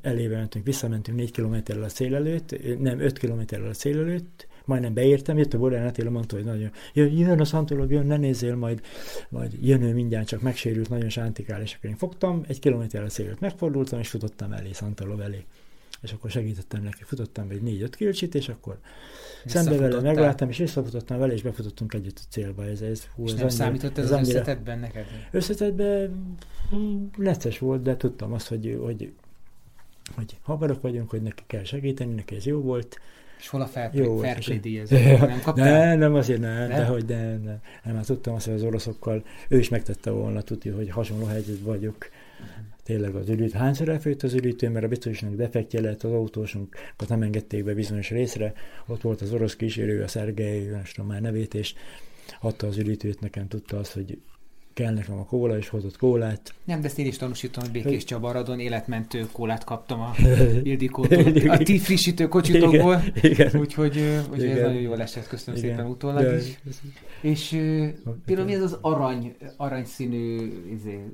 elébe mentünk, visszamentünk négy kilométerrel a cél előtt, nem, öt kilométerrel a cél előtt, majdnem beértem, jött a Borján Attila, mondta, hogy nagyon, jön, jön a szantolog, jön, ne nézzél, majd, majd jön ő mindjárt, csak megsérült, nagyon sántikál, és akkor én fogtam, egy kilométerre szélőt megfordultam, és futottam elé, Szantolov elé. És akkor segítettem neki, futottam egy négy-öt kilcsit, és akkor szembe vele megláttam, és visszafutottam vele, és befutottunk együtt a célba. Ez, ez, hú, és ez nem annyira, számított ez, ez az annyira, összetetben neked? Összetetben necces volt, de tudtam azt, hogy, hogy, hogy habarok vagyunk, hogy neki kell segíteni, neki ez jó volt, és hol a fair, díjazat? Nem kaptál? Nem, nem azért nem, de hogy de, de, nem, hát tudtam azt, hogy az oroszokkal ő is megtette volna, tudja, hogy hasonló helyzetben vagyok. Uh-huh. Tényleg az ülít. Hányszor elfőtt az ülítő, mert a biztosnak defektje lett, az autósunkat nem engedték be bizonyos részre. Ott volt az orosz kísérő, a nem tudom már nevét, és adta az üdítőt, nekem tudta azt, hogy kell nekem a kóla, és hozott kólát. Nem, de ezt én is tanúsítom, hogy Békés Csabaradon életmentő kólát kaptam a Ildikótól, a ti frissítő kocsitokból, úgyhogy, úgyhogy ez nagyon jól esett, köszönöm igen. szépen utólag de, is. És például mi ez az arany, aranyszínű, izé,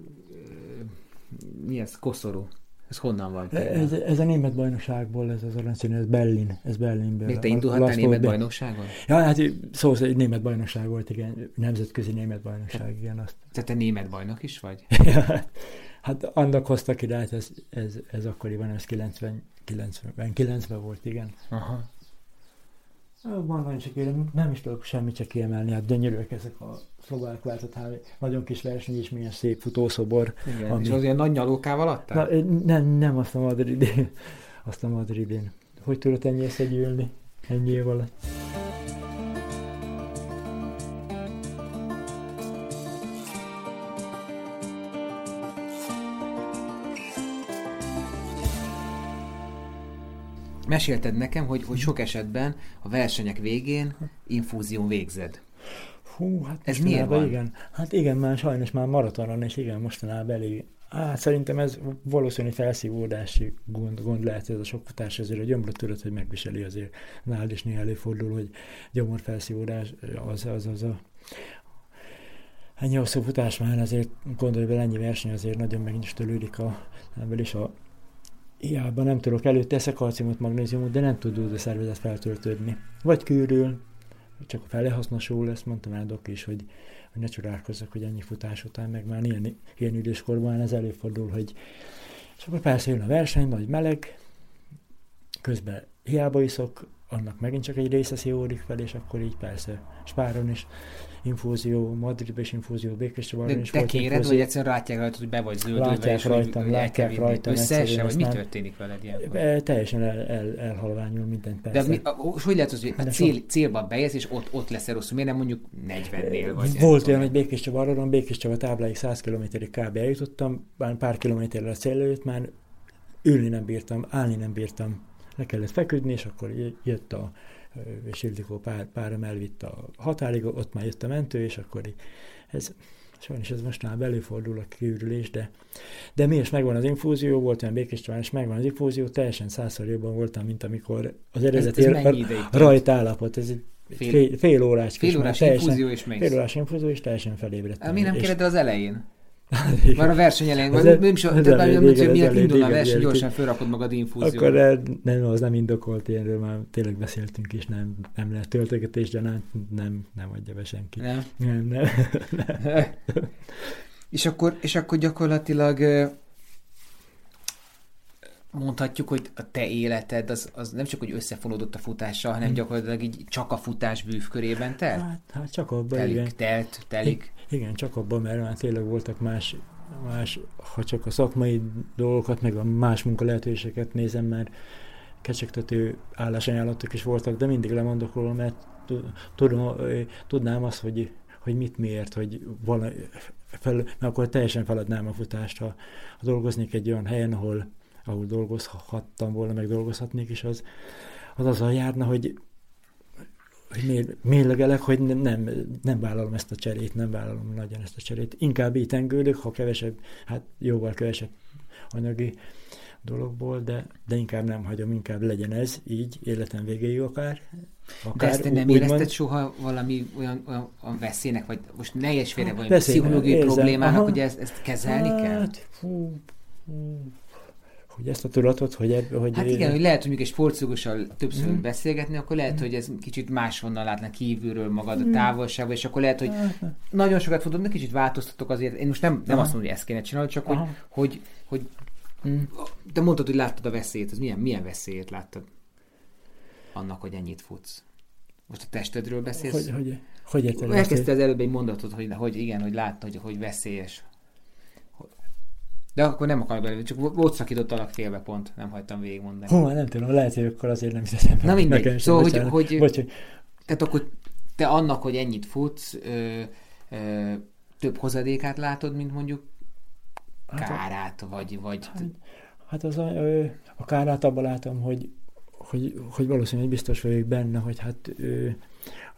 mi ez, koszorú? Ez honnan van? Ez, ez a német bajnokságból, ez az aranyszínű, ez Berlin, ez Berlinből. Még te indulhattál német be... bajnokságon? Ja, hát szó egy német bajnokság volt, igen, nemzetközi német bajnokság, igen. Azt. Tehát te német bajnok is vagy? hát annak hoztak ide, hát ez, ez, ez akkoriban, ez 90, 90, 90 volt, igen. Aha. Van nagyon csak élem, nem is tudok semmit csak kiemelni, hát gyönyörűek ezek a szlovák váltott nagyon kis verseny és milyen szép futószobor. Igen, ami... és az ilyen nagy nyalókával adtál? Na, nem, nem azt a Madridén. Azt a Madridén. Hogy tudod ennyi összegyűlni ennyi év alatt? Mesélted nekem, hogy, hogy sok esetben a versenyek végén infúzión végzed. Hú, hát ez miért van? Igen. Hát igen, már sajnos már maratonon, és igen, mostanában elég. Hát szerintem ez valószínű felszívódási gond, gond lehet ez a sok futás, ezért a gyomrot tudod, hogy megviseli azért. Nálad is néha előfordul, hogy gyomor felszívódás az, az, az a, ennyi hosszú futás már azért gondolj bele, ennyi verseny azért nagyon meginstelődik a, ebből is a hiába nem tudok előtte eszek kalciumot, magnéziumot, de nem tud a szervezet feltöltődni. Vagy kűrül, csak a fele hasznosul, ezt mondtam el Dok is, hogy, hogy ne csodálkozzak, hogy ennyi futás után, meg már ilyen, ilyen időskorban ez előfordul, hogy és akkor persze jön a verseny, nagy meleg, közben hiába iszok, annak megint csak egy része szívódik fel, és akkor így persze spáron is infúzió, Madridban is infúzió, Békés Csabaron is volt kéred, infúzió. vagy egyszerűen látják rajta, hogy be vagy zöldülve, látják és rajtam, hogy látják rajtam. Összeesse, vagy mi történik veled ilyenkor? E, teljesen el, el, elhalványul mindent persze. De mi, hogy lehet az, hogy a cél, célba bejesz, és ott, ott lesz rosszul? Miért nem mondjuk 40-nél? Vagy volt olyan, hogy Békés Csabaron, Békés Csaba tábláig 100 km-ig kb. eljutottam, már pár kilométerrel a cél előtt már ülni nem bírtam, állni nem bírtam. Le kellett feküdni, és akkor jött a és Ildikó pár, párom elvitt a határig, ott már jött a mentő, és akkor ez, sajnos ez most már előfordul a kiürülés, de, de mi is megvan az infúzió, volt olyan békés és megvan az infúzió, teljesen százszor jobban voltam, mint amikor az eredeti rajt állapot, ez egy fél, fél, fél órás, fél órás infúzió és mész. Fél órás infúzió, és teljesen felébredtem. Mi nem kérded az elején? Már a verseny elején, vagy nem is, tehát nem, hogy miért indul a verseny, gyorsan felrakod magad infúziót. Akkor nem, nem, az nem indokolt, ilyenről már tényleg beszéltünk is, nem, nem lehet töltögetés, de nem, nem, nem adja be senki. Nem? Nem, nem. nem. és, akkor, és akkor gyakorlatilag mondhatjuk, hogy a te életed az, az nem csak, hogy összefonódott a futással, hanem hm. gyakorlatilag így csak a futás bűvkörében telt? Hát, hát csak abban, telik, igen. Telt, telik. Igen, csak abban, mert már tényleg voltak más, más, ha csak a szakmai dolgokat, meg a más munka lehetőségeket nézem, mert kecsegtető állásajánlatok is voltak, de mindig lemondok róla, mert tudom, tudnám azt, hogy, hogy mit miért, hogy vala, fel, mert akkor teljesen feladnám a futást, ha, ha dolgoznék egy olyan helyen, ahol, ahol dolgozhattam volna, meg dolgozhatnék is, az az azzal járna, hogy hogy mérlegelek, hogy nem, nem vállalom ezt a cserét, nem vállalom nagyon ezt a cserét. Inkább így tengődök, ha kevesebb, hát jóval kevesebb anyagi dologból, de, de inkább nem hagyom, inkább legyen ez így, életem végéig akár. akár de ezt nem érezted mond... soha valami olyan, olyan, olyan veszélynek, vagy most ne félre, vagy pszichológiai problémának, Aha. hogy ezt, ezt kezelni hát, kell? Fú, fú, hogy ezt a tudatot, hogy... Ebb, hogy hát igen, hogy lehet, hogy mondjuk egy sportszúgossal többször mm. beszélgetni, akkor lehet, mm. hogy ez kicsit máshonnan látna kívülről magad a mm. távolságban, és akkor lehet, hogy hát, nagyon sokat fogom, de kicsit változtatok azért. Én most nem, nem azt mondom, hogy ezt kéne csinálni, csak hogy, hogy, hogy mm. te mondtad, hogy láttad a veszélyt, az milyen, milyen veszélyt láttad annak, hogy ennyit futsz? Most a testedről beszélsz? Hogy, hogy, hogy? Elkezdte az előbb egy mondatot, hogy, hogy igen, hogy látta, hogy, hogy veszélyes. De akkor nem akarok belőle, csak ott szakítottalak félbe pont, nem hagytam végigmondani. Hú, nem tudom, lehet, hogy akkor azért nem hiszem. Na mindegy, szóval, hogy, hogy, Bocs, hogy, tehát akkor te annak, hogy ennyit futsz, ö, ö, több hozadékát látod, mint mondjuk hát kárát, vagy... vagy... Hát, hát az a, a kárát abban látom, hogy, hogy, hogy valószínűleg biztos vagyok benne, hogy hát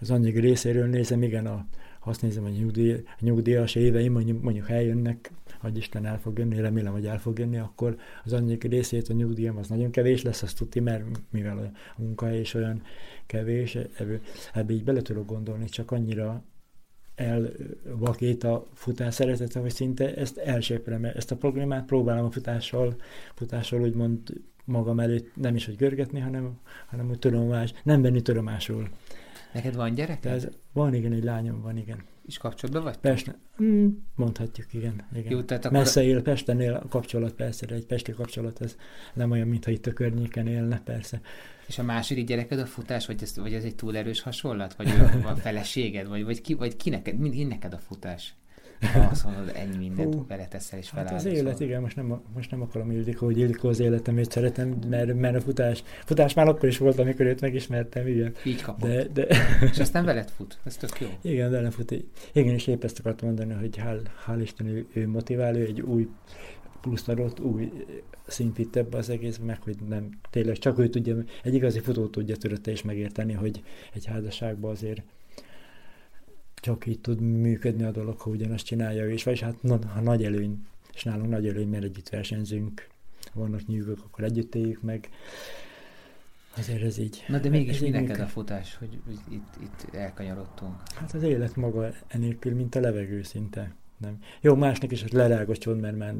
az anyagi részéről nézem, igen, a, ha azt nézem, hogy nyugdíj, nyugdíjas éveim mondjuk, mondjuk eljönnek, hogy Isten el fog jönni, remélem, hogy el fog jönni, akkor az anyag részét a nyugdíjam az nagyon kevés lesz, azt tudti, mert mivel a munkahely is olyan kevés, ebből, ebbe így bele tudok gondolni, csak annyira elvakít a futás szeretete, hogy szinte ezt elséprem, ezt a problémát próbálom a futással, futással úgymond magam előtt nem is, hogy görgetni, hanem, hanem hogy tudomás, nem venni tudomásul. Neked van gyerek? Ez, van, igen, egy lányom van, igen. És kapcsolatban vagy? Pesten, mm, mondhatjuk, igen. igen. Jó, tehát akkor... Messze él Pesten él a kapcsolat, persze, de egy pesti kapcsolat, ez nem olyan, mintha itt a környéken élne, persze. És a második gyereked a futás, vagy ez, vagy ez egy túl erős hasonlat? Vagy a feleséged? Vagy, vagy, ki, vagy ki neked, mind, neked a futás? Azt mondod, ennyi mindent Hú, beleteszel és Hát az élet, igen, most nem, most nem akarom Ildikó, hogy Ildikó az életemét szeretem, mert, mert a futás, futás már akkor is volt, amikor őt megismertem, igen. Így kapott. De, de... és aztán veled fut, ez tök jó. Igen, velem fut. Igen, és épp ezt akartam mondani, hogy hál, hál Isten, ő, ő motivál, ő egy új pluszt adott, új ebbe az egész, meg hogy nem, tényleg csak ő tudja, egy igazi futó tudja törötte is megérteni, hogy egy házasságban azért csak így tud működni a dolog, ha ugyanazt csinálja ő is, vagyis hát na, ha nagy előny, és nálunk nagy előny, mert együtt versenyzünk, vannak nyűgök, akkor együtt éljük meg, Azért ez így. Na de mégis mi neked a futás, hogy itt, itt elkanyarodtunk? Hát az élet maga enélkül, mint a levegő szinte. Nem. Jó, másnak is, hogy lerágosson, mert már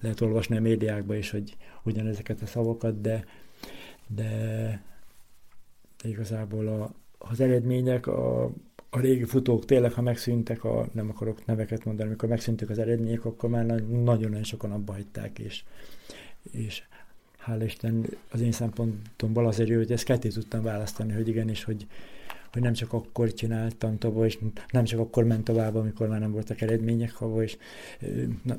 lehet olvasni a médiákba is, hogy ugyanezeket a szavakat, de, de, de igazából a, az eredmények, a, a régi futók tényleg, ha megszűntek, a, nem akarok neveket mondani, amikor megszűntek az eredmények, akkor már nagyon-nagyon sokan abba hagyták, és, és hál' Isten az én szempontomból azért jó, hogy ezt ketté tudtam választani, hogy igenis, hogy, hogy nem csak akkor csináltam tovább, és nem csak akkor ment tovább, amikor már nem voltak eredmények, ha és na,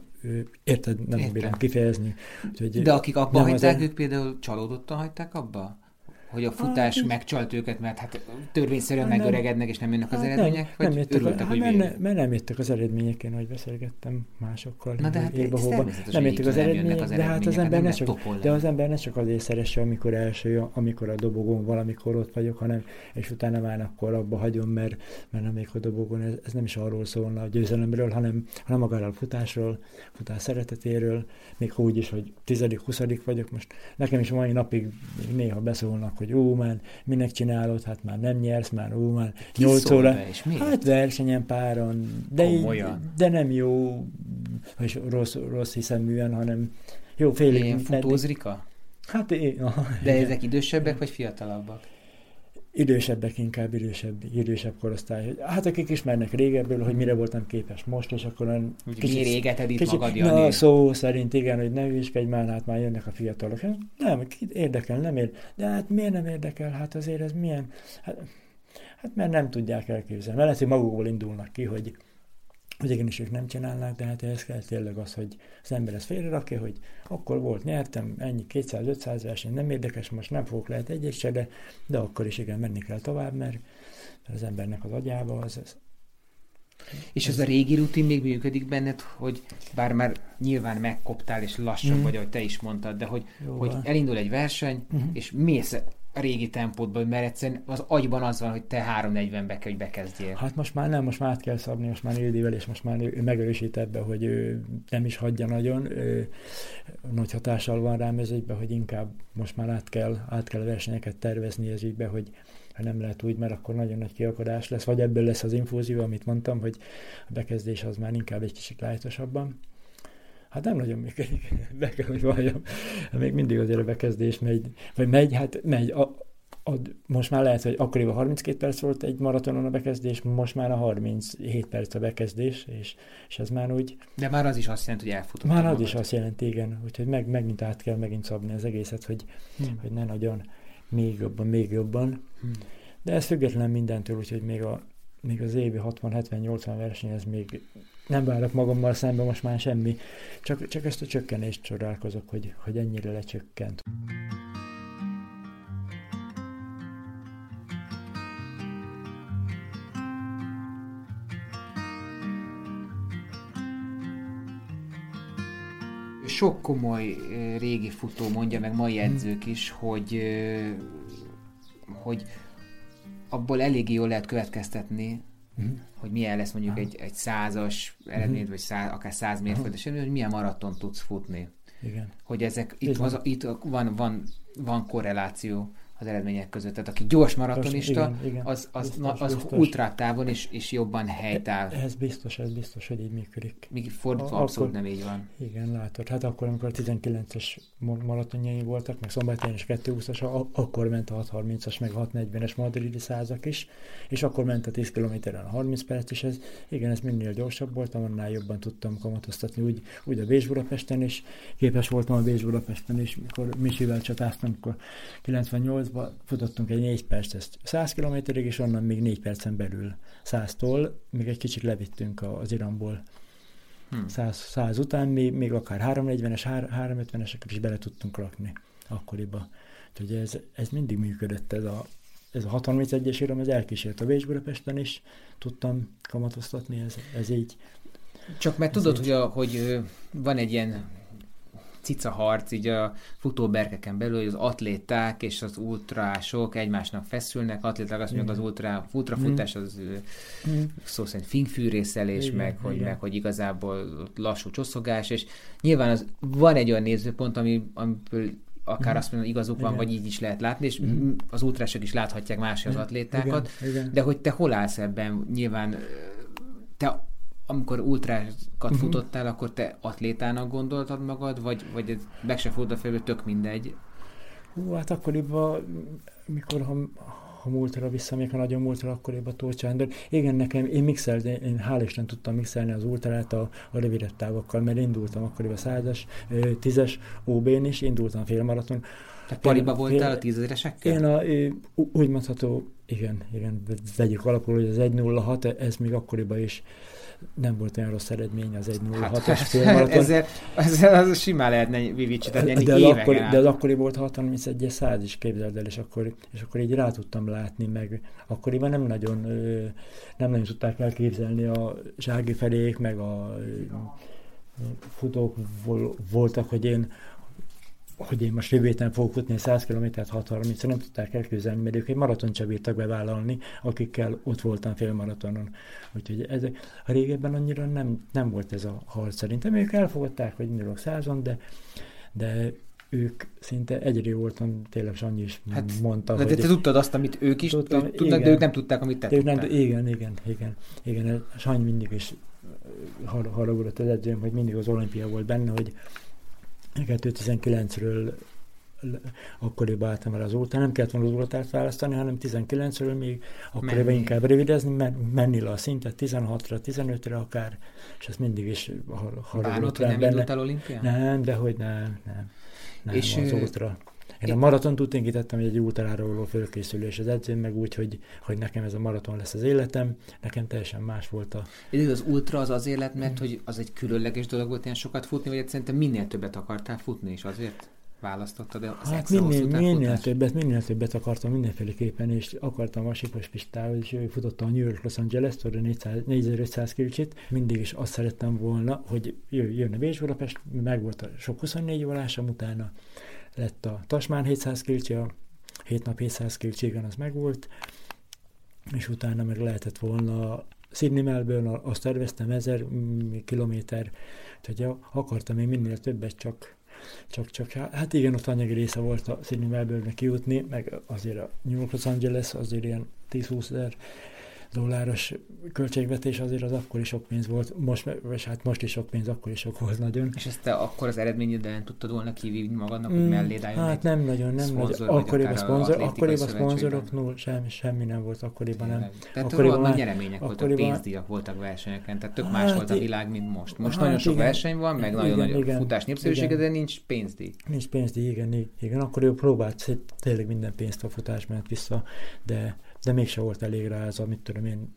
érted, nem Értem. bírom kifejezni. Úgyhogy De akik abba hagyták, az... ők például csalódottan hagyták abba? Hogy a futás hát, megcsalt őket, mert hát törvényszerűen hát megöregednek, és nem jönnek az hát eredmények? Nem, nem örültek, a, hogy hát mert, nem jöttek az eredmények, én hogy beszélgettem másokkal. Na de hát ez nem jöttek az eredmények, de hát az ember ne csak, de az ember ne csak azért szeresse, amikor első, amikor a dobogón valamikor ott vagyok, hanem és utána már akkor abba hagyom, mert, mert nem még a dobogón, ez, ez, nem is arról szólna a győzelemről, hanem, hanem magáról a futásról, futás szeretetéről, még úgy is, hogy tizedik, huszadik vagyok, most nekem is mai napig néha beszólnak, hogy ó, már minek csinálod, hát már nem nyersz, már ó, már Ki 8 óra. És Hát versenyen páron, de, így, de nem jó, és rossz, rossz hiszeműen, hanem jó félig. Ilyen futózrika? Hát én, aha, De ezek idősebbek vagy fiatalabbak? Idősebbek inkább, idősebb, idősebb korosztály. Hát akik ismernek régebből, hogy mire voltam képes most, és akkor Úgy kicsit, régeted itt kicsit, magad, Jani? Na, szó szerint igen, hogy ne hülyeskedj már, hát már jönnek a fiatalok. Hát nem, érdekel, nem ér. De hát miért nem érdekel? Hát azért ez milyen... Hát, hát mert nem tudják elképzelni. Mert lehet, hogy magukból indulnak ki, hogy hogy igenis ők nem csinálnák, de hát ehhez kell tényleg az, hogy az ember ezt félrerakja, hogy akkor volt, nyertem, ennyi 200-500 verseny, nem érdekes, most nem fogok lehet egyet se, de, de akkor is igen, menni kell tovább, mert az embernek az agyába az, az és ez a régi rutin még működik benned, hogy bár már nyilván megkoptál, és lassabb mm. vagy, ahogy te is mondtad, de hogy, hogy elindul egy verseny, mm-hmm. és mész régi tempódban, mert egyszerűen az agyban az van, hogy te 3.40-be kell, hogy bekezdjél. Hát most már nem, most már át kell szabni, most már Ildivel, és most már ő megerősít ebbe, hogy ő nem is hagyja nagyon. Ő, nagy hatással van rám ez ügybe, hogy inkább most már át kell, át kell a versenyeket tervezni ez ügybe, hogy ha nem lehet úgy, mert akkor nagyon nagy kiakadás lesz, vagy ebből lesz az infúzió, amit mondtam, hogy a bekezdés az már inkább egy kicsit lájtosabban. Hát nem nagyon működik, be kell, hogy valljam. Még mindig azért bekezdés megy, vagy megy, hát megy. A, a, most már lehet, hogy akkoriban 32 perc volt egy maratonon a bekezdés, most már a 37 perc a bekezdés, és, és ez már úgy... De már az is azt jelenti, hogy elfutott. Már az is azt jelenti, igen. Úgyhogy meg, megint át kell megint szabni az egészet, hogy, hmm. hogy ne nagyon még jobban, még jobban. Hmm. De ez független mindentől, úgyhogy még, a, még az évi 60-70-80 verseny, ez még nem várok magammal szemben most már semmi, csak, csak ezt a csökkenést csodálkozok, hogy, hogy ennyire lecsökkent. Sok komoly régi futó mondja, meg mai edzők is, hogy, hogy abból eléggé jól lehet következtetni, uh-huh. Hogy milyen lesz mondjuk egy, egy százas eredmény, uh-huh. vagy száz, akár száz mérföldes eredmény, hogy milyen maraton tudsz futni. Igen. Hogy ezek, itt, az, itt van, van, van korreláció az eredmények között. Tehát aki gyors maratonista, igen, igen. az, az, biztos, az biztos. ultrátávon is, is jobban helytáll. Ez biztos, ez biztos, hogy így működik. Míg fordítva abszolút nem így van. Igen, látod. Hát akkor, amikor 19-es maratonjai voltak, meg szombatján is 220-as, akkor ment a 630-as, meg a 640-es madridi százak is, és akkor ment a 10 kilométeren a 30 perc, és ez, igen, ez minél gyorsabb volt, annál jobban tudtam kamatoztatni, úgy, úgy a Bécs Budapesten is, képes voltam a Bécs Budapesten is, mikor Misivel csatáztam, akkor 98-ban futottunk egy 4 percet 100 kilométerig, és onnan még 4 percen belül 100-tól, még egy kicsit levittünk az Iramból hmm. 100, 100 után, még, még akár 340-es, 350-eseket is bele tudtunk rakni akkoriba. Úgyhogy ez, ez mindig működött, ez a, ez a 631-es iram, ez elkísért a Bécs Budapesten is, tudtam kamatoztatni, ez, ez így. Csak mert tudod, így. hogy, a, hogy van egy ilyen cica harc így a futóberkeken belül, hogy az atléták és az ultrások egymásnak feszülnek, atléták azt mondják, az ultra, ultrafutás az mm. szó szerint fingfűrészelés, igen, meg, hogy, meg hogy igazából lassú csoszogás, és nyilván az, van egy olyan nézőpont, ami, amiből akár mm. azt mondom, igazuk van, igen. vagy így is lehet látni, és mm. az ultrások is láthatják más az atlétákat, igen, igen. de hogy te hol állsz ebben, nyilván te amikor ultrákat uh-huh. futottál, akkor te atlétának gondoltad magad, vagy, vagy ez meg se fordult a fejbe, tök mindegy? Hú, hát akkoriban, mikor ha, ha múltra visszamegyek, ha nagyon múltra, akkoriban Tóth Sándor. Igen, nekem, én mixelni, én hál' Isten tudtam mixelni az ultrát a, a rövidebb távokkal, mert indultam akkoriban százas, tízes OB-n is, indultam félmaraton. Tehát pariba voltál a tízezeresekkel? Én a, úgy mondható, igen, igen, vegyük alapul, hogy az 1.06, ez még akkoriban is nem volt olyan rossz eredmény az 1.06-as hát, félmaraton. Ezzel, ezzel az simán lehetne vivicsítani de, az akkor, de az akkori volt 61 100 is, képzeld el, és akkor, és akkor így rá tudtam látni, meg akkoriban nem nagyon, nem nagyon tudták elképzelni a Zsági felék, meg a futók voltak, hogy én hogy én most jövő héten fogok futni 100 km-t 630 nem tudták elképzelni, mert ők egy maraton sem bírtak bevállalni, akikkel ott voltam félmaratonon. Úgyhogy ez, a régebben annyira nem, nem volt ez a harc szerintem. Ők elfogadták, hogy indulok százon, de, de ők szinte egyre voltam, tényleg Sanyi is hát, mondta, de hogy... Te tudtad azt, amit ők is tudtam, tudtak, igen, de ők nem tudták, amit te tudtál. Nem, igen, igen, igen, igen. Sanyi mindig is haragudott az edzőm, hogy mindig az olimpia volt benne, hogy 2019-ről akkoriban álltam el az óta, nem kellett volna az óratát választani, hanem 19-ről még akkoriban inkább rövidezni, men, menni le a szintet 16-ra, 15-re akár, és ezt mindig is haragudott rám benne. Bánod, hogy nem Nem, de hogy nem, nem, nem és az ótra. Én a maraton úgy kitettem, hogy egy ultrára való fölkészülés az edzőm, meg úgy, hogy, hogy nekem ez a maraton lesz az életem, nekem teljesen más volt a... Ez az ultra az az élet, mert hogy az egy különleges dolog volt ilyen sokat futni, vagy szerintem minél többet akartál futni, és azért? Választottad az hát minél, minél többet, minél többet akartam mindenféleképpen, és akartam a Sipos Pistához, és futottam a New York Los Angeles-t, 4500 kicsit, mindig is azt szerettem volna, hogy jönne Bécs Budapest, meg volt a sok 24 volásom utána, lett a Tasmán 700 kilcsi, a 7 nap 700 kilcsi, igen, az megvolt, és utána meg lehetett volna Sydney Melbourne, azt terveztem 1000 kilométer, tehát akartam én minél többet, csak, csak, csak hát igen, ott anyagi része volt a Sydney Melbourne kijutni, meg azért a New York Los Angeles azért ilyen 10-20 ezer dolláros költségvetés azért az akkor is sok pénz volt, most, vagy hát most is sok pénz, akkor is sok volt nagyon. És ezt te akkor az eredményeden tudtad volna kivinni magadnak, hogy mm, mellé Hát nem nagyon, nem nagyon. Akkoriban a szponzor, akkoriban szponzorok null, semmi, semmi nem volt, akkoriban nem. Tehát akkoriban nagy nyeremények voltak, pénzdíjak voltak versenyeken, tehát tök más hát, volt a világ, mint most. Most hát nagyon sok verseny van, meg nagyon nagy futás népszerűsége, de nincs pénzdíj. Nincs pénzdíj, igen, igen. Akkor ő próbált tényleg minden pénzt a futás ment vissza, de de mégse volt elég rá ez a, mit tudom én,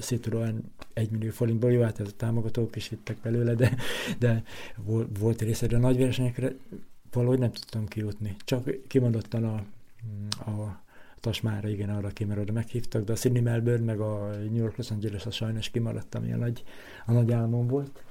Citroen 1 millió forintból, jó, hát ez a támogatók is hittek belőle, de, de volt része, de a nagy versenyekre valahogy nem tudtam kijutni. Csak kimondottan a, a Tasmára, igen, arra ki, mert oda meghívtak, de a Sydney Melbourne, meg a New York Los Angeles, a sajnos kimaradtam, ilyen nagy, a nagy álmom volt.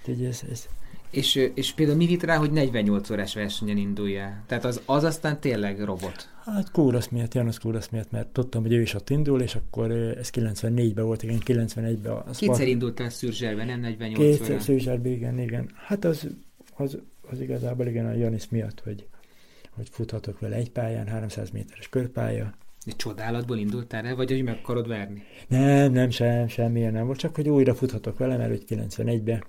Úgyhogy ez, ez És, és például mi vitt rá, hogy 48 órás versenyen indulja? Tehát az, az aztán tényleg robot? Hát Kúrasz miatt, Janusz Kúrasz miatt, mert tudtam, hogy ő is ott indul, és akkor ez 94-ben volt, igen, 91-ben. Az Kétszer indult el Szürzserben, nem 48 Kétszer Szürzserben, igen, igen. Hát az, az, az igazából igen a Janis miatt, hogy, hogy futhatok vele egy pályán, 300 méteres körpálya, egy csodálatból indultál el, vagy hogy meg akarod verni? Nem, nem, sem, semmilyen nem volt, csak hogy újra futhatok vele, mert hogy 91-ben,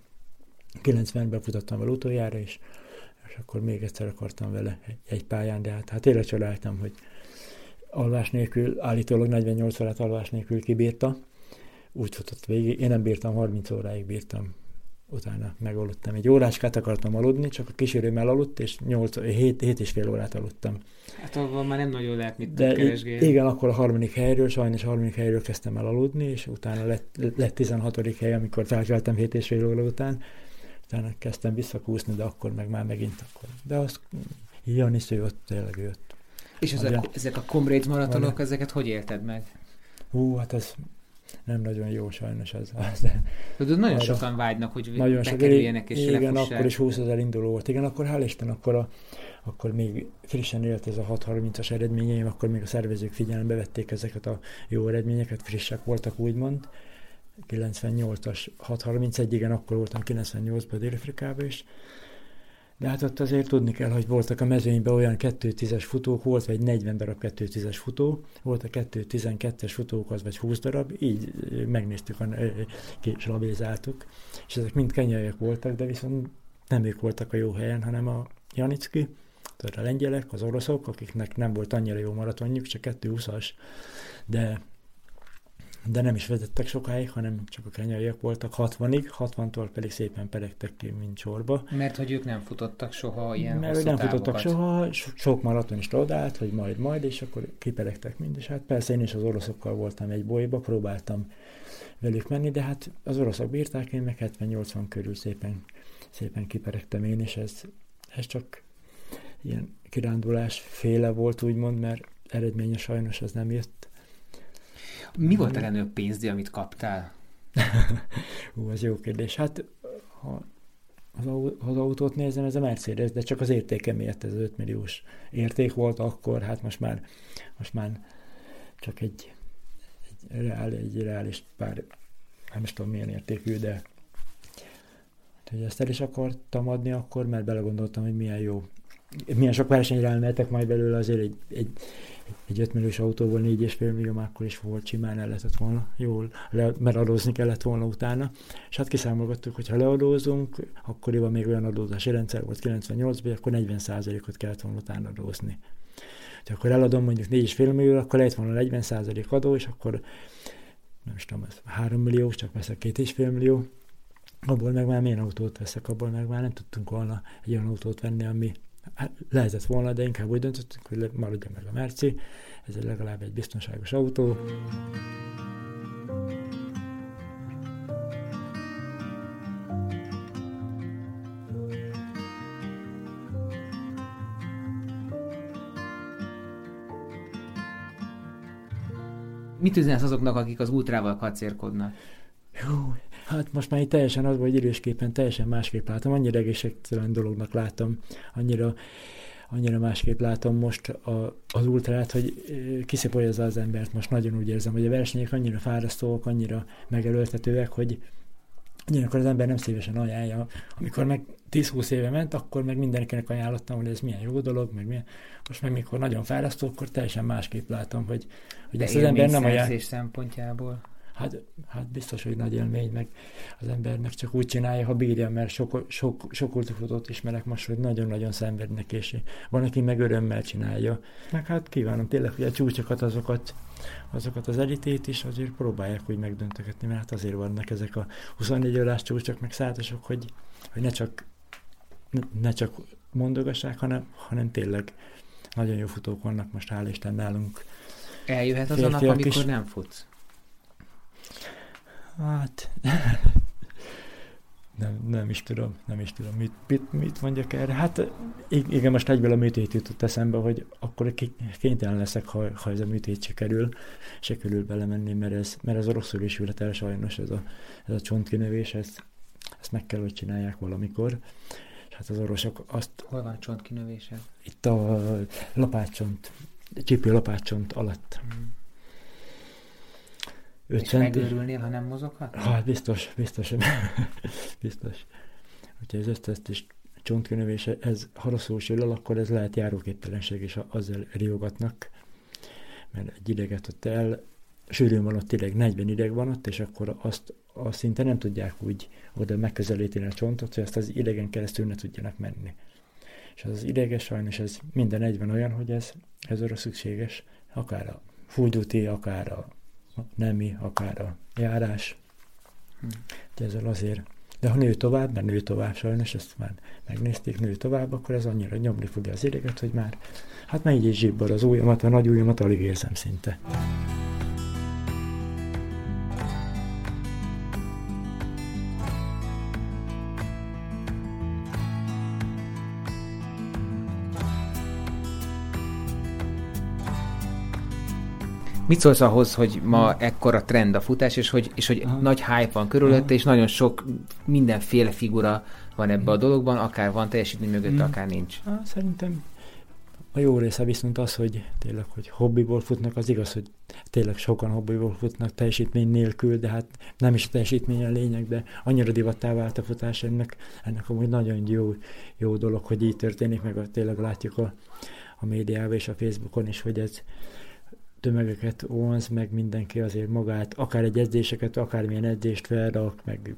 90-ben futottam vele utoljára, és, és akkor még egyszer akartam vele egy, egy pályán, de hát, hát tényleg csodáltam, hogy alvás nélkül, állítólag 48 órát alvás nélkül kibírta, úgy futott végig, én nem bírtam, 30 óráig bírtam utána megaludtam. Egy óráskát akartam aludni, csak a kísérőm aludt, és 8, 7, 7 és fél órát aludtam. Hát abban már nem nagyon lehet mit De keresgélni. Igen, akkor a harmadik helyről, sajnos a harmadik helyről kezdtem el aludni, és utána lett, lett 16. hely, amikor felkeltem 7 és fél óra után. Utána kezdtem visszakúszni, de akkor meg már megint akkor. De az Janis, ő ott tényleg jött. És ezek, ezek a Comrades maratonok, ezeket hogy érted meg? Hú, hát ez nem nagyon jó sajnos ez. az. Tudod, nagyon arra, sokan vágynak, hogy nagyon bekerüljenek és Igen, lefussák. akkor is 20 ezer induló volt. Igen, akkor hál' Isten, akkor, a, akkor még frissen élt ez a 6.30-as eredményeim, akkor még a szervezők figyelembe vették ezeket a jó eredményeket, frissek voltak úgymond. 98-as 6.31, igen, akkor voltam 98-ban Dél-Afrikában is. De hát ott azért tudni kell, hogy voltak a mezőnyben olyan 2-10-es futók, volt egy 40 darab 2-10-es futó, volt a 2-12-es futók, az vagy 20 darab, így megnéztük, és labézáltuk, és ezek mind kenyaiak voltak, de viszont nem ők voltak a jó helyen, hanem a Janicki, tehát a lengyelek, az oroszok, akiknek nem volt annyira jó maratonjuk, csak 2-20-as, de de nem is vezettek sokáig, hanem csak a kenyaiak voltak 60-ig, 60-tól pedig szépen peregtek ki, mint sorba. Mert hogy ők nem futottak soha ilyen Mert nem távokat. futottak soha, sok maraton is odállt, hogy majd majd, és akkor kiperegtek mind, és hát persze én is az oroszokkal voltam egy bolyba, próbáltam velük menni, de hát az oroszok bírták, én meg 70-80 körül szépen, szépen kiperegtem én, és ez, ez csak ilyen kirándulás féle volt, úgymond, mert eredménye sajnos az nem jött mi volt a legnagyobb pénzdíj, amit kaptál? Hú, az jó kérdés. Hát, ha az, az autót nézem, ez a Mercedes, de csak az értéke miatt ez 5 milliós érték volt akkor, hát most már, most már csak egy, egy, reál, egy reális pár, nem is tudom milyen értékű, de hogy ezt el is akartam adni akkor, mert belegondoltam, hogy milyen jó, milyen sok versenyre elmehetek majd belőle, azért egy, egy egy 5 milliós autóból 4,5 millió akkor is volt, simán el lehetett volna, jól, le, mert adózni kellett volna utána. És hát kiszámolgattuk, hogy ha leadózunk, akkoriban még olyan adózási rendszer volt 98-ban, akkor 40%-ot kellett volna utána adózni. Ha akkor eladom mondjuk 4,5 millió, akkor lehet volna 40% adó, és akkor nem is tudom, ez 3 millió, csak veszek 2,5 millió, abból meg már milyen autót veszek, abból meg már nem tudtunk volna egy olyan autót venni, ami lehetett volna, de inkább úgy döntöttünk, hogy maradjon meg a Merci, ez legalább egy biztonságos autó. Mit üzensz azoknak, akik az ultrával kacérkodnak? Jó, Hát most már itt teljesen az, hogy idősképpen teljesen másképp látom, annyira egészségtelen dolognak látom, annyira, annyira másképp látom most a, az ultrát, hogy kiszipolyozza az embert. Most nagyon úgy érzem, hogy a versenyek annyira fárasztóak, annyira megelőltetőek, hogy Ugyanakkor az ember nem szívesen ajánlja. Amikor meg 10-20 éve ment, akkor meg mindenkinek ajánlottam, hogy ez milyen jó dolog, meg milyen. Most meg mikor nagyon fárasztó, akkor teljesen másképp látom, hogy, hogy ezt az ember nem ajánlja. szempontjából hát, hát biztos, hogy nagy élmény, meg az embernek csak úgy csinálja, ha bírja, mert sok, sok, sok ultrafutót ismerek most, hogy nagyon-nagyon szenvednek, és van, aki meg örömmel csinálja. Meg hát kívánom tényleg, hogy a csúcsokat, azokat, azokat az elitét is azért próbálják úgy megdöntögetni, mert hát azért vannak ezek a 24 órás csúcsok, meg szátosok, hogy, hogy ne csak ne csak mondogassák, hanem, hanem tényleg nagyon jó futók vannak most, hál' Isten nálunk. Eljöhet az a nap, amikor is. nem futsz? Hát, nem, nem is tudom, nem is tudom, mit, mit, mit mondjak erre. Hát igen, most egyből a műtét jutott eszembe, hogy akkor kénytelen leszek, ha, ha ez a műtét se kerül, se kerül belemenni, mert ez, mert ez rosszul is ült el sajnos, ez a, ez a csontkinövés, ez, azt meg kell, hogy csinálják valamikor. És hát az orvosok azt... Hol van csontkinövése? Itt a lapátcsont, csípő lapátcsont alatt. Hmm. És megőrülnél, ha nem mozoghat? Hát biztos, biztos, biztos. Hogyha ez ezt is csontkinövés, ez ha rosszul sül akkor ez lehet járóképtelenség, és azzal riogatnak, mert egy ideget ott el, sűrűn van ott ideg, 40 ideg van ott, és akkor azt, azt szinte nem tudják úgy oda megközelíteni a csontot, hogy azt az idegen keresztül ne tudjanak menni. És az az ideges sajnos ez minden egyben olyan, hogy ez, ez arra szükséges, akár a duty, akár a nemi, akár a járás. Hm. Ezzel azért de ha nő tovább, mert nő tovább sajnos, ezt már megnézték, nő tovább, akkor ez annyira nyomni fogja az ideget, hogy már, hát megy is zsibbor az ujjamat, a nagy ujjamat alig érzem szinte. Mit szólsz ahhoz, hogy ma ekkora trend a futás, és hogy, és hogy Aha. nagy hype van körülötte, és nagyon sok mindenféle figura van ebbe a dologban, akár van teljesítmény mögött, hmm. akár nincs. Há, szerintem a jó része viszont az, hogy tényleg, hogy hobbiból futnak, az igaz, hogy tényleg sokan hobbiból futnak teljesítmény nélkül, de hát nem is a teljesítmény a lényeg, de annyira divattá vált a futás ennek, ennek amúgy nagyon jó, jó dolog, hogy így történik, meg a, tényleg látjuk a, a médiában és a Facebookon is, hogy ez, tömegeket vonz, meg mindenki azért magát, akár egy edzéseket, akármilyen edzést felrak, meg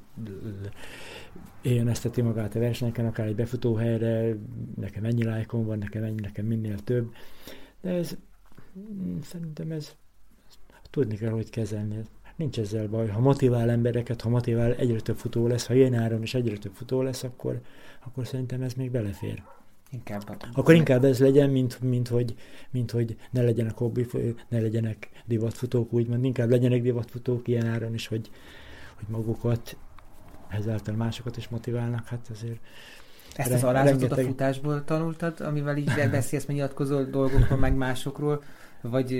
élvezteti magát a versenyeken, akár egy befutóhelyre, nekem ennyi lájkom van, nekem ennyi, nekem minél több. De ez, szerintem ez, tudni kell, hogy kezelni. Nincs ezzel baj. Ha motivál embereket, ha motivál egyre több futó lesz, ha ilyen áron is egyre több futó lesz, akkor, akkor szerintem ez még belefér. Inkább. Akkor inkább ez legyen, mint, mint, hogy, mint hogy ne legyenek hobbi, ne legyenek divatfutók, úgymond, inkább legyenek divatfutók ilyen áron is, hogy, hogy magukat, ezáltal másokat is motiválnak, hát azért ezt az alázatot rengeteg... a futásból tanultad, amivel így beszélsz, nyilatkozol dolgokról, meg másokról, vagy,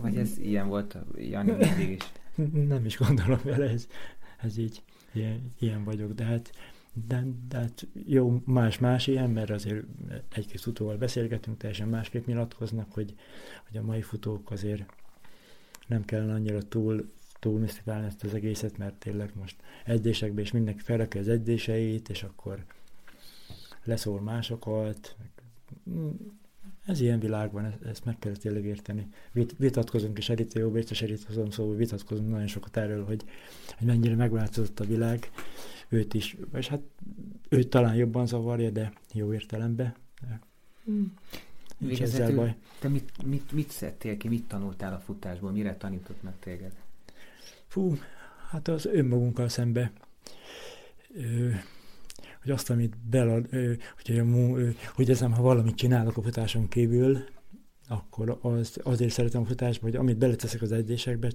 vagy ez ilyen volt, Jani mindig is? Nem is gondolom vele, ez, ez így, ilyen, ilyen vagyok, de hát de, de hát jó, más-más ilyen, mert azért egy-két futóval beszélgetünk, teljesen másképp nyilatkoznak, hogy, hogy a mai futók azért nem kellene annyira túl, túl misztikálni ezt az egészet, mert tényleg most edzésekben is mindenki felrakja az edzéseit, és akkor leszól másokat. Ez ilyen világban, ezt meg kell tényleg érteni. Vit, vitatkozunk is Eritő biztos Eritőzom, szóval vitatkozunk nagyon sokat erről, hogy, hogy mennyire megváltozott a világ, őt is, és hát őt talán jobban zavarja, de jó értelemben. Hmm. ezzel baj. Te mit, mit, mit szedtél ki, mit tanultál a futásból, mire tanított meg téged? Fú, hát az önmagunkkal szembe, ö, hogy azt, amit belad, hogy, ö, hogy ezem, ha valamit csinálok a futáson kívül, akkor az, azért szeretem a futásba, hogy amit beleteszek az edzésekbe,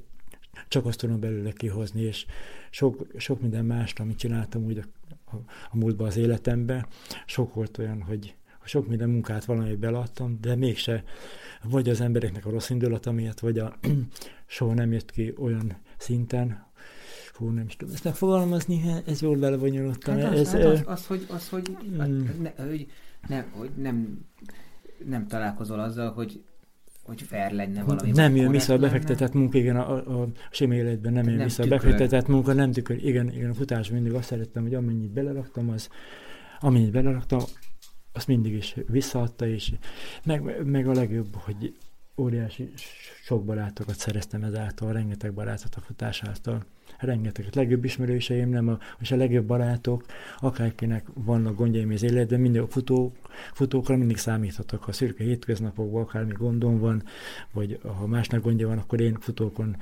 csak azt tudom belőle kihozni, és sok, sok minden mást, amit csináltam úgy a, a, a múltban az életemben, sok volt olyan, hogy sok minden munkát valami beladtam, de mégse vagy az embereknek a rossz indulata miatt, vagy a soha nem jött ki olyan szinten, fú, nem is tudom ezt megfogalmazni, ez jól belebonyolultam. Hát az, ez, hát az, az, hogy, az, hogy, mm. ne, hogy, nem, hogy nem, nem találkozol azzal, hogy hogy fair lenne valami. Nem jön vissza a befektetett munka, igen, a, a, a sima életben nem jön nem vissza tükör. a befektetett munka, nem tükör, igen, igen, a futás mindig azt szerettem, hogy amennyit beleraktam, az, amennyit beleraktam, azt mindig is visszaadta, és meg, meg a legjobb, hogy óriási sok barátokat szereztem ezáltal, rengeteg barátot a futás által rengeteget. Legjobb ismerőseim, nem a, és a legjobb barátok, akárkinek vannak gondjaim az életben, mindig a futó, futókra mindig számíthatok. Ha szürke hétköznapokban akármi gondom van, vagy ha másnak gondja van, akkor én futókon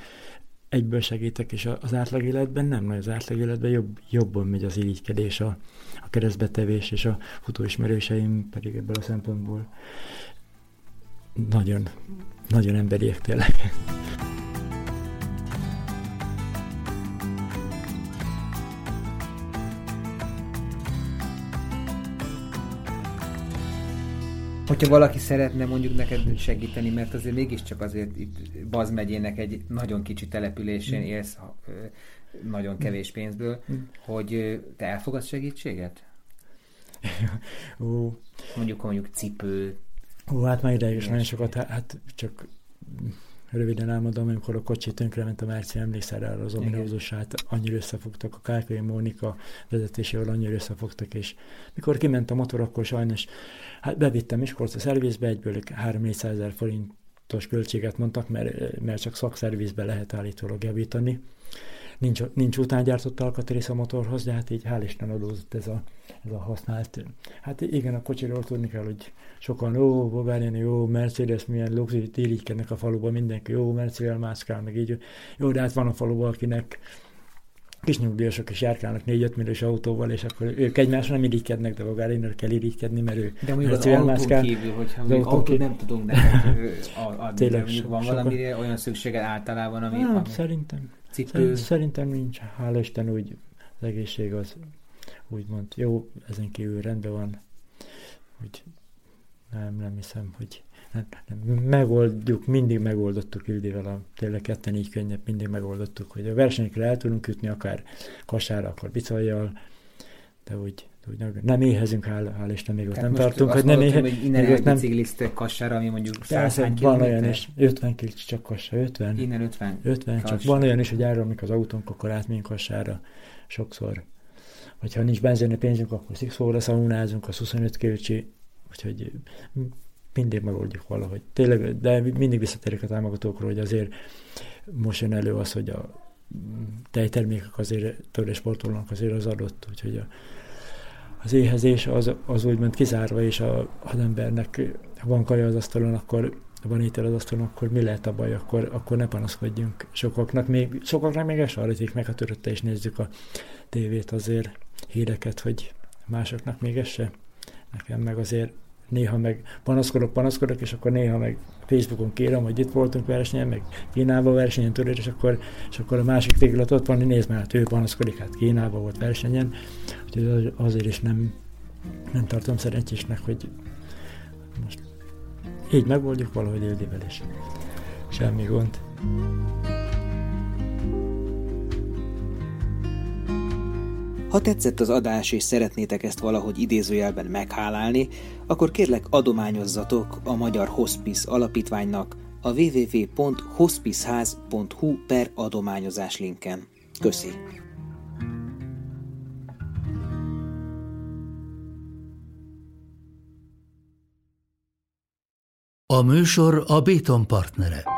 egyből segítek, és az átlag életben nem, mert az átlag életben jobb, jobban megy az irigykedés, a, a keresztbetevés, és a futóismerőseim pedig ebből a szempontból nagyon, nagyon emberiek tényleg. Hogyha valaki szeretne mondjuk neked segíteni, mert azért mégiscsak azért itt Baz megyének egy nagyon kicsi településén mm. élsz nagyon kevés pénzből, mm. hogy te elfogadsz segítséget? Ó. Mondjuk mondjuk cipő. Ó, hát már ide is nagyon sokat, hát csak röviden elmondom, amikor a kocsi tönkrement a Merci, emlékszel rá az ominózusát, annyira összefogtak, a Kárkai Mónika vezetésével annyira összefogtak, és mikor kiment a motor, akkor sajnos hát bevittem Miskolc a szervizbe, egyből 3-400 ezer forintos költséget mondtak, mert, mert csak szakszervizbe lehet állítólag javítani. Nincs, nincs utángyártott alkatrész a motorhoz, de hát így hál' Isten adózott ez a, ez a használt. Hát igen, a kocsiról tudni kell, hogy sokan, ó, Bulgárián, jó, Mercedes, milyen luxus, irigykednek a faluban, mindenki, jó, Mercedes mászkál, meg így. Jó, de hát van a faluban, akinek kis nyugdíjasok is járkálnak 4-5 milliós autóval, és akkor ők egymásra nem irigykednek, de Bulgáriának kell irigykedni, mert ő De mondjuk az autón mászkál, kívül, hogyha az autón autót nem tudunk neked adni, Tényleg, van valamire olyan szükséged általában, ami... Nem, ami... szerintem. Cipő. Szerintem nincs, hála Isten úgy az egészség az úgymond jó, ezen kívül rendben van, hogy nem, nem hiszem, hogy nem, nem, megoldjuk, mindig megoldottuk Ildével, a, tényleg ketten így könnyebb, mindig megoldottuk, hogy a versenyekre el tudunk jutni, akár kasára, akár bicaljal, de úgy, úgy nem, nem éhezünk, hál', hál Isten, még ott nem tartunk, hogy nem éhezünk. hogy innen egy biciklisztek kassára, ami mondjuk 100 Van olyan is, 50 kg csak kassa, 50. Innen 50. 50, csak van olyan is, hogy áramlik az autónk, akkor átmegyünk kassára sokszor. Vagy ha nincs benzini pénzünk, akkor szikszóra szaunázunk, az 25 kg Úgyhogy mindig megoldjuk valahogy. Tényleg, de mindig visszatérek a támogatókról, hogy azért most jön elő az, hogy a tejtermékek azért tőle sportolónak azért az adott, úgyhogy a, az éhezés az, az úgymond kizárva, és a, az embernek van kaja az asztalon, akkor van étel az asztalon, akkor mi lehet a baj, akkor, akkor ne panaszkodjunk. Sokaknak még, sokaknak még esarrítik meg, ha törötte és nézzük a tévét azért híreket, hogy másoknak még ez se. Nekem meg azért néha meg panaszkodok, panaszkodok, és akkor néha meg Facebookon kérem, hogy itt voltunk versenyen, meg Kínában versenyen tudod, és akkor, és akkor a másik téglat ott van, nézd már, hát ő panaszkodik, hát Kínában volt versenyen, úgyhogy azért is nem, nem tartom szerencsésnek, hogy most így megoldjuk valahogy Ildivel is. Semmi gond. Ha tetszett az adás és szeretnétek ezt valahogy idézőjelben meghálálni, akkor kérlek adományozzatok a Magyar Hospice Alapítványnak a www.hospiceház.hu per adományozás linken. Köszi! A műsor a Béton partnere.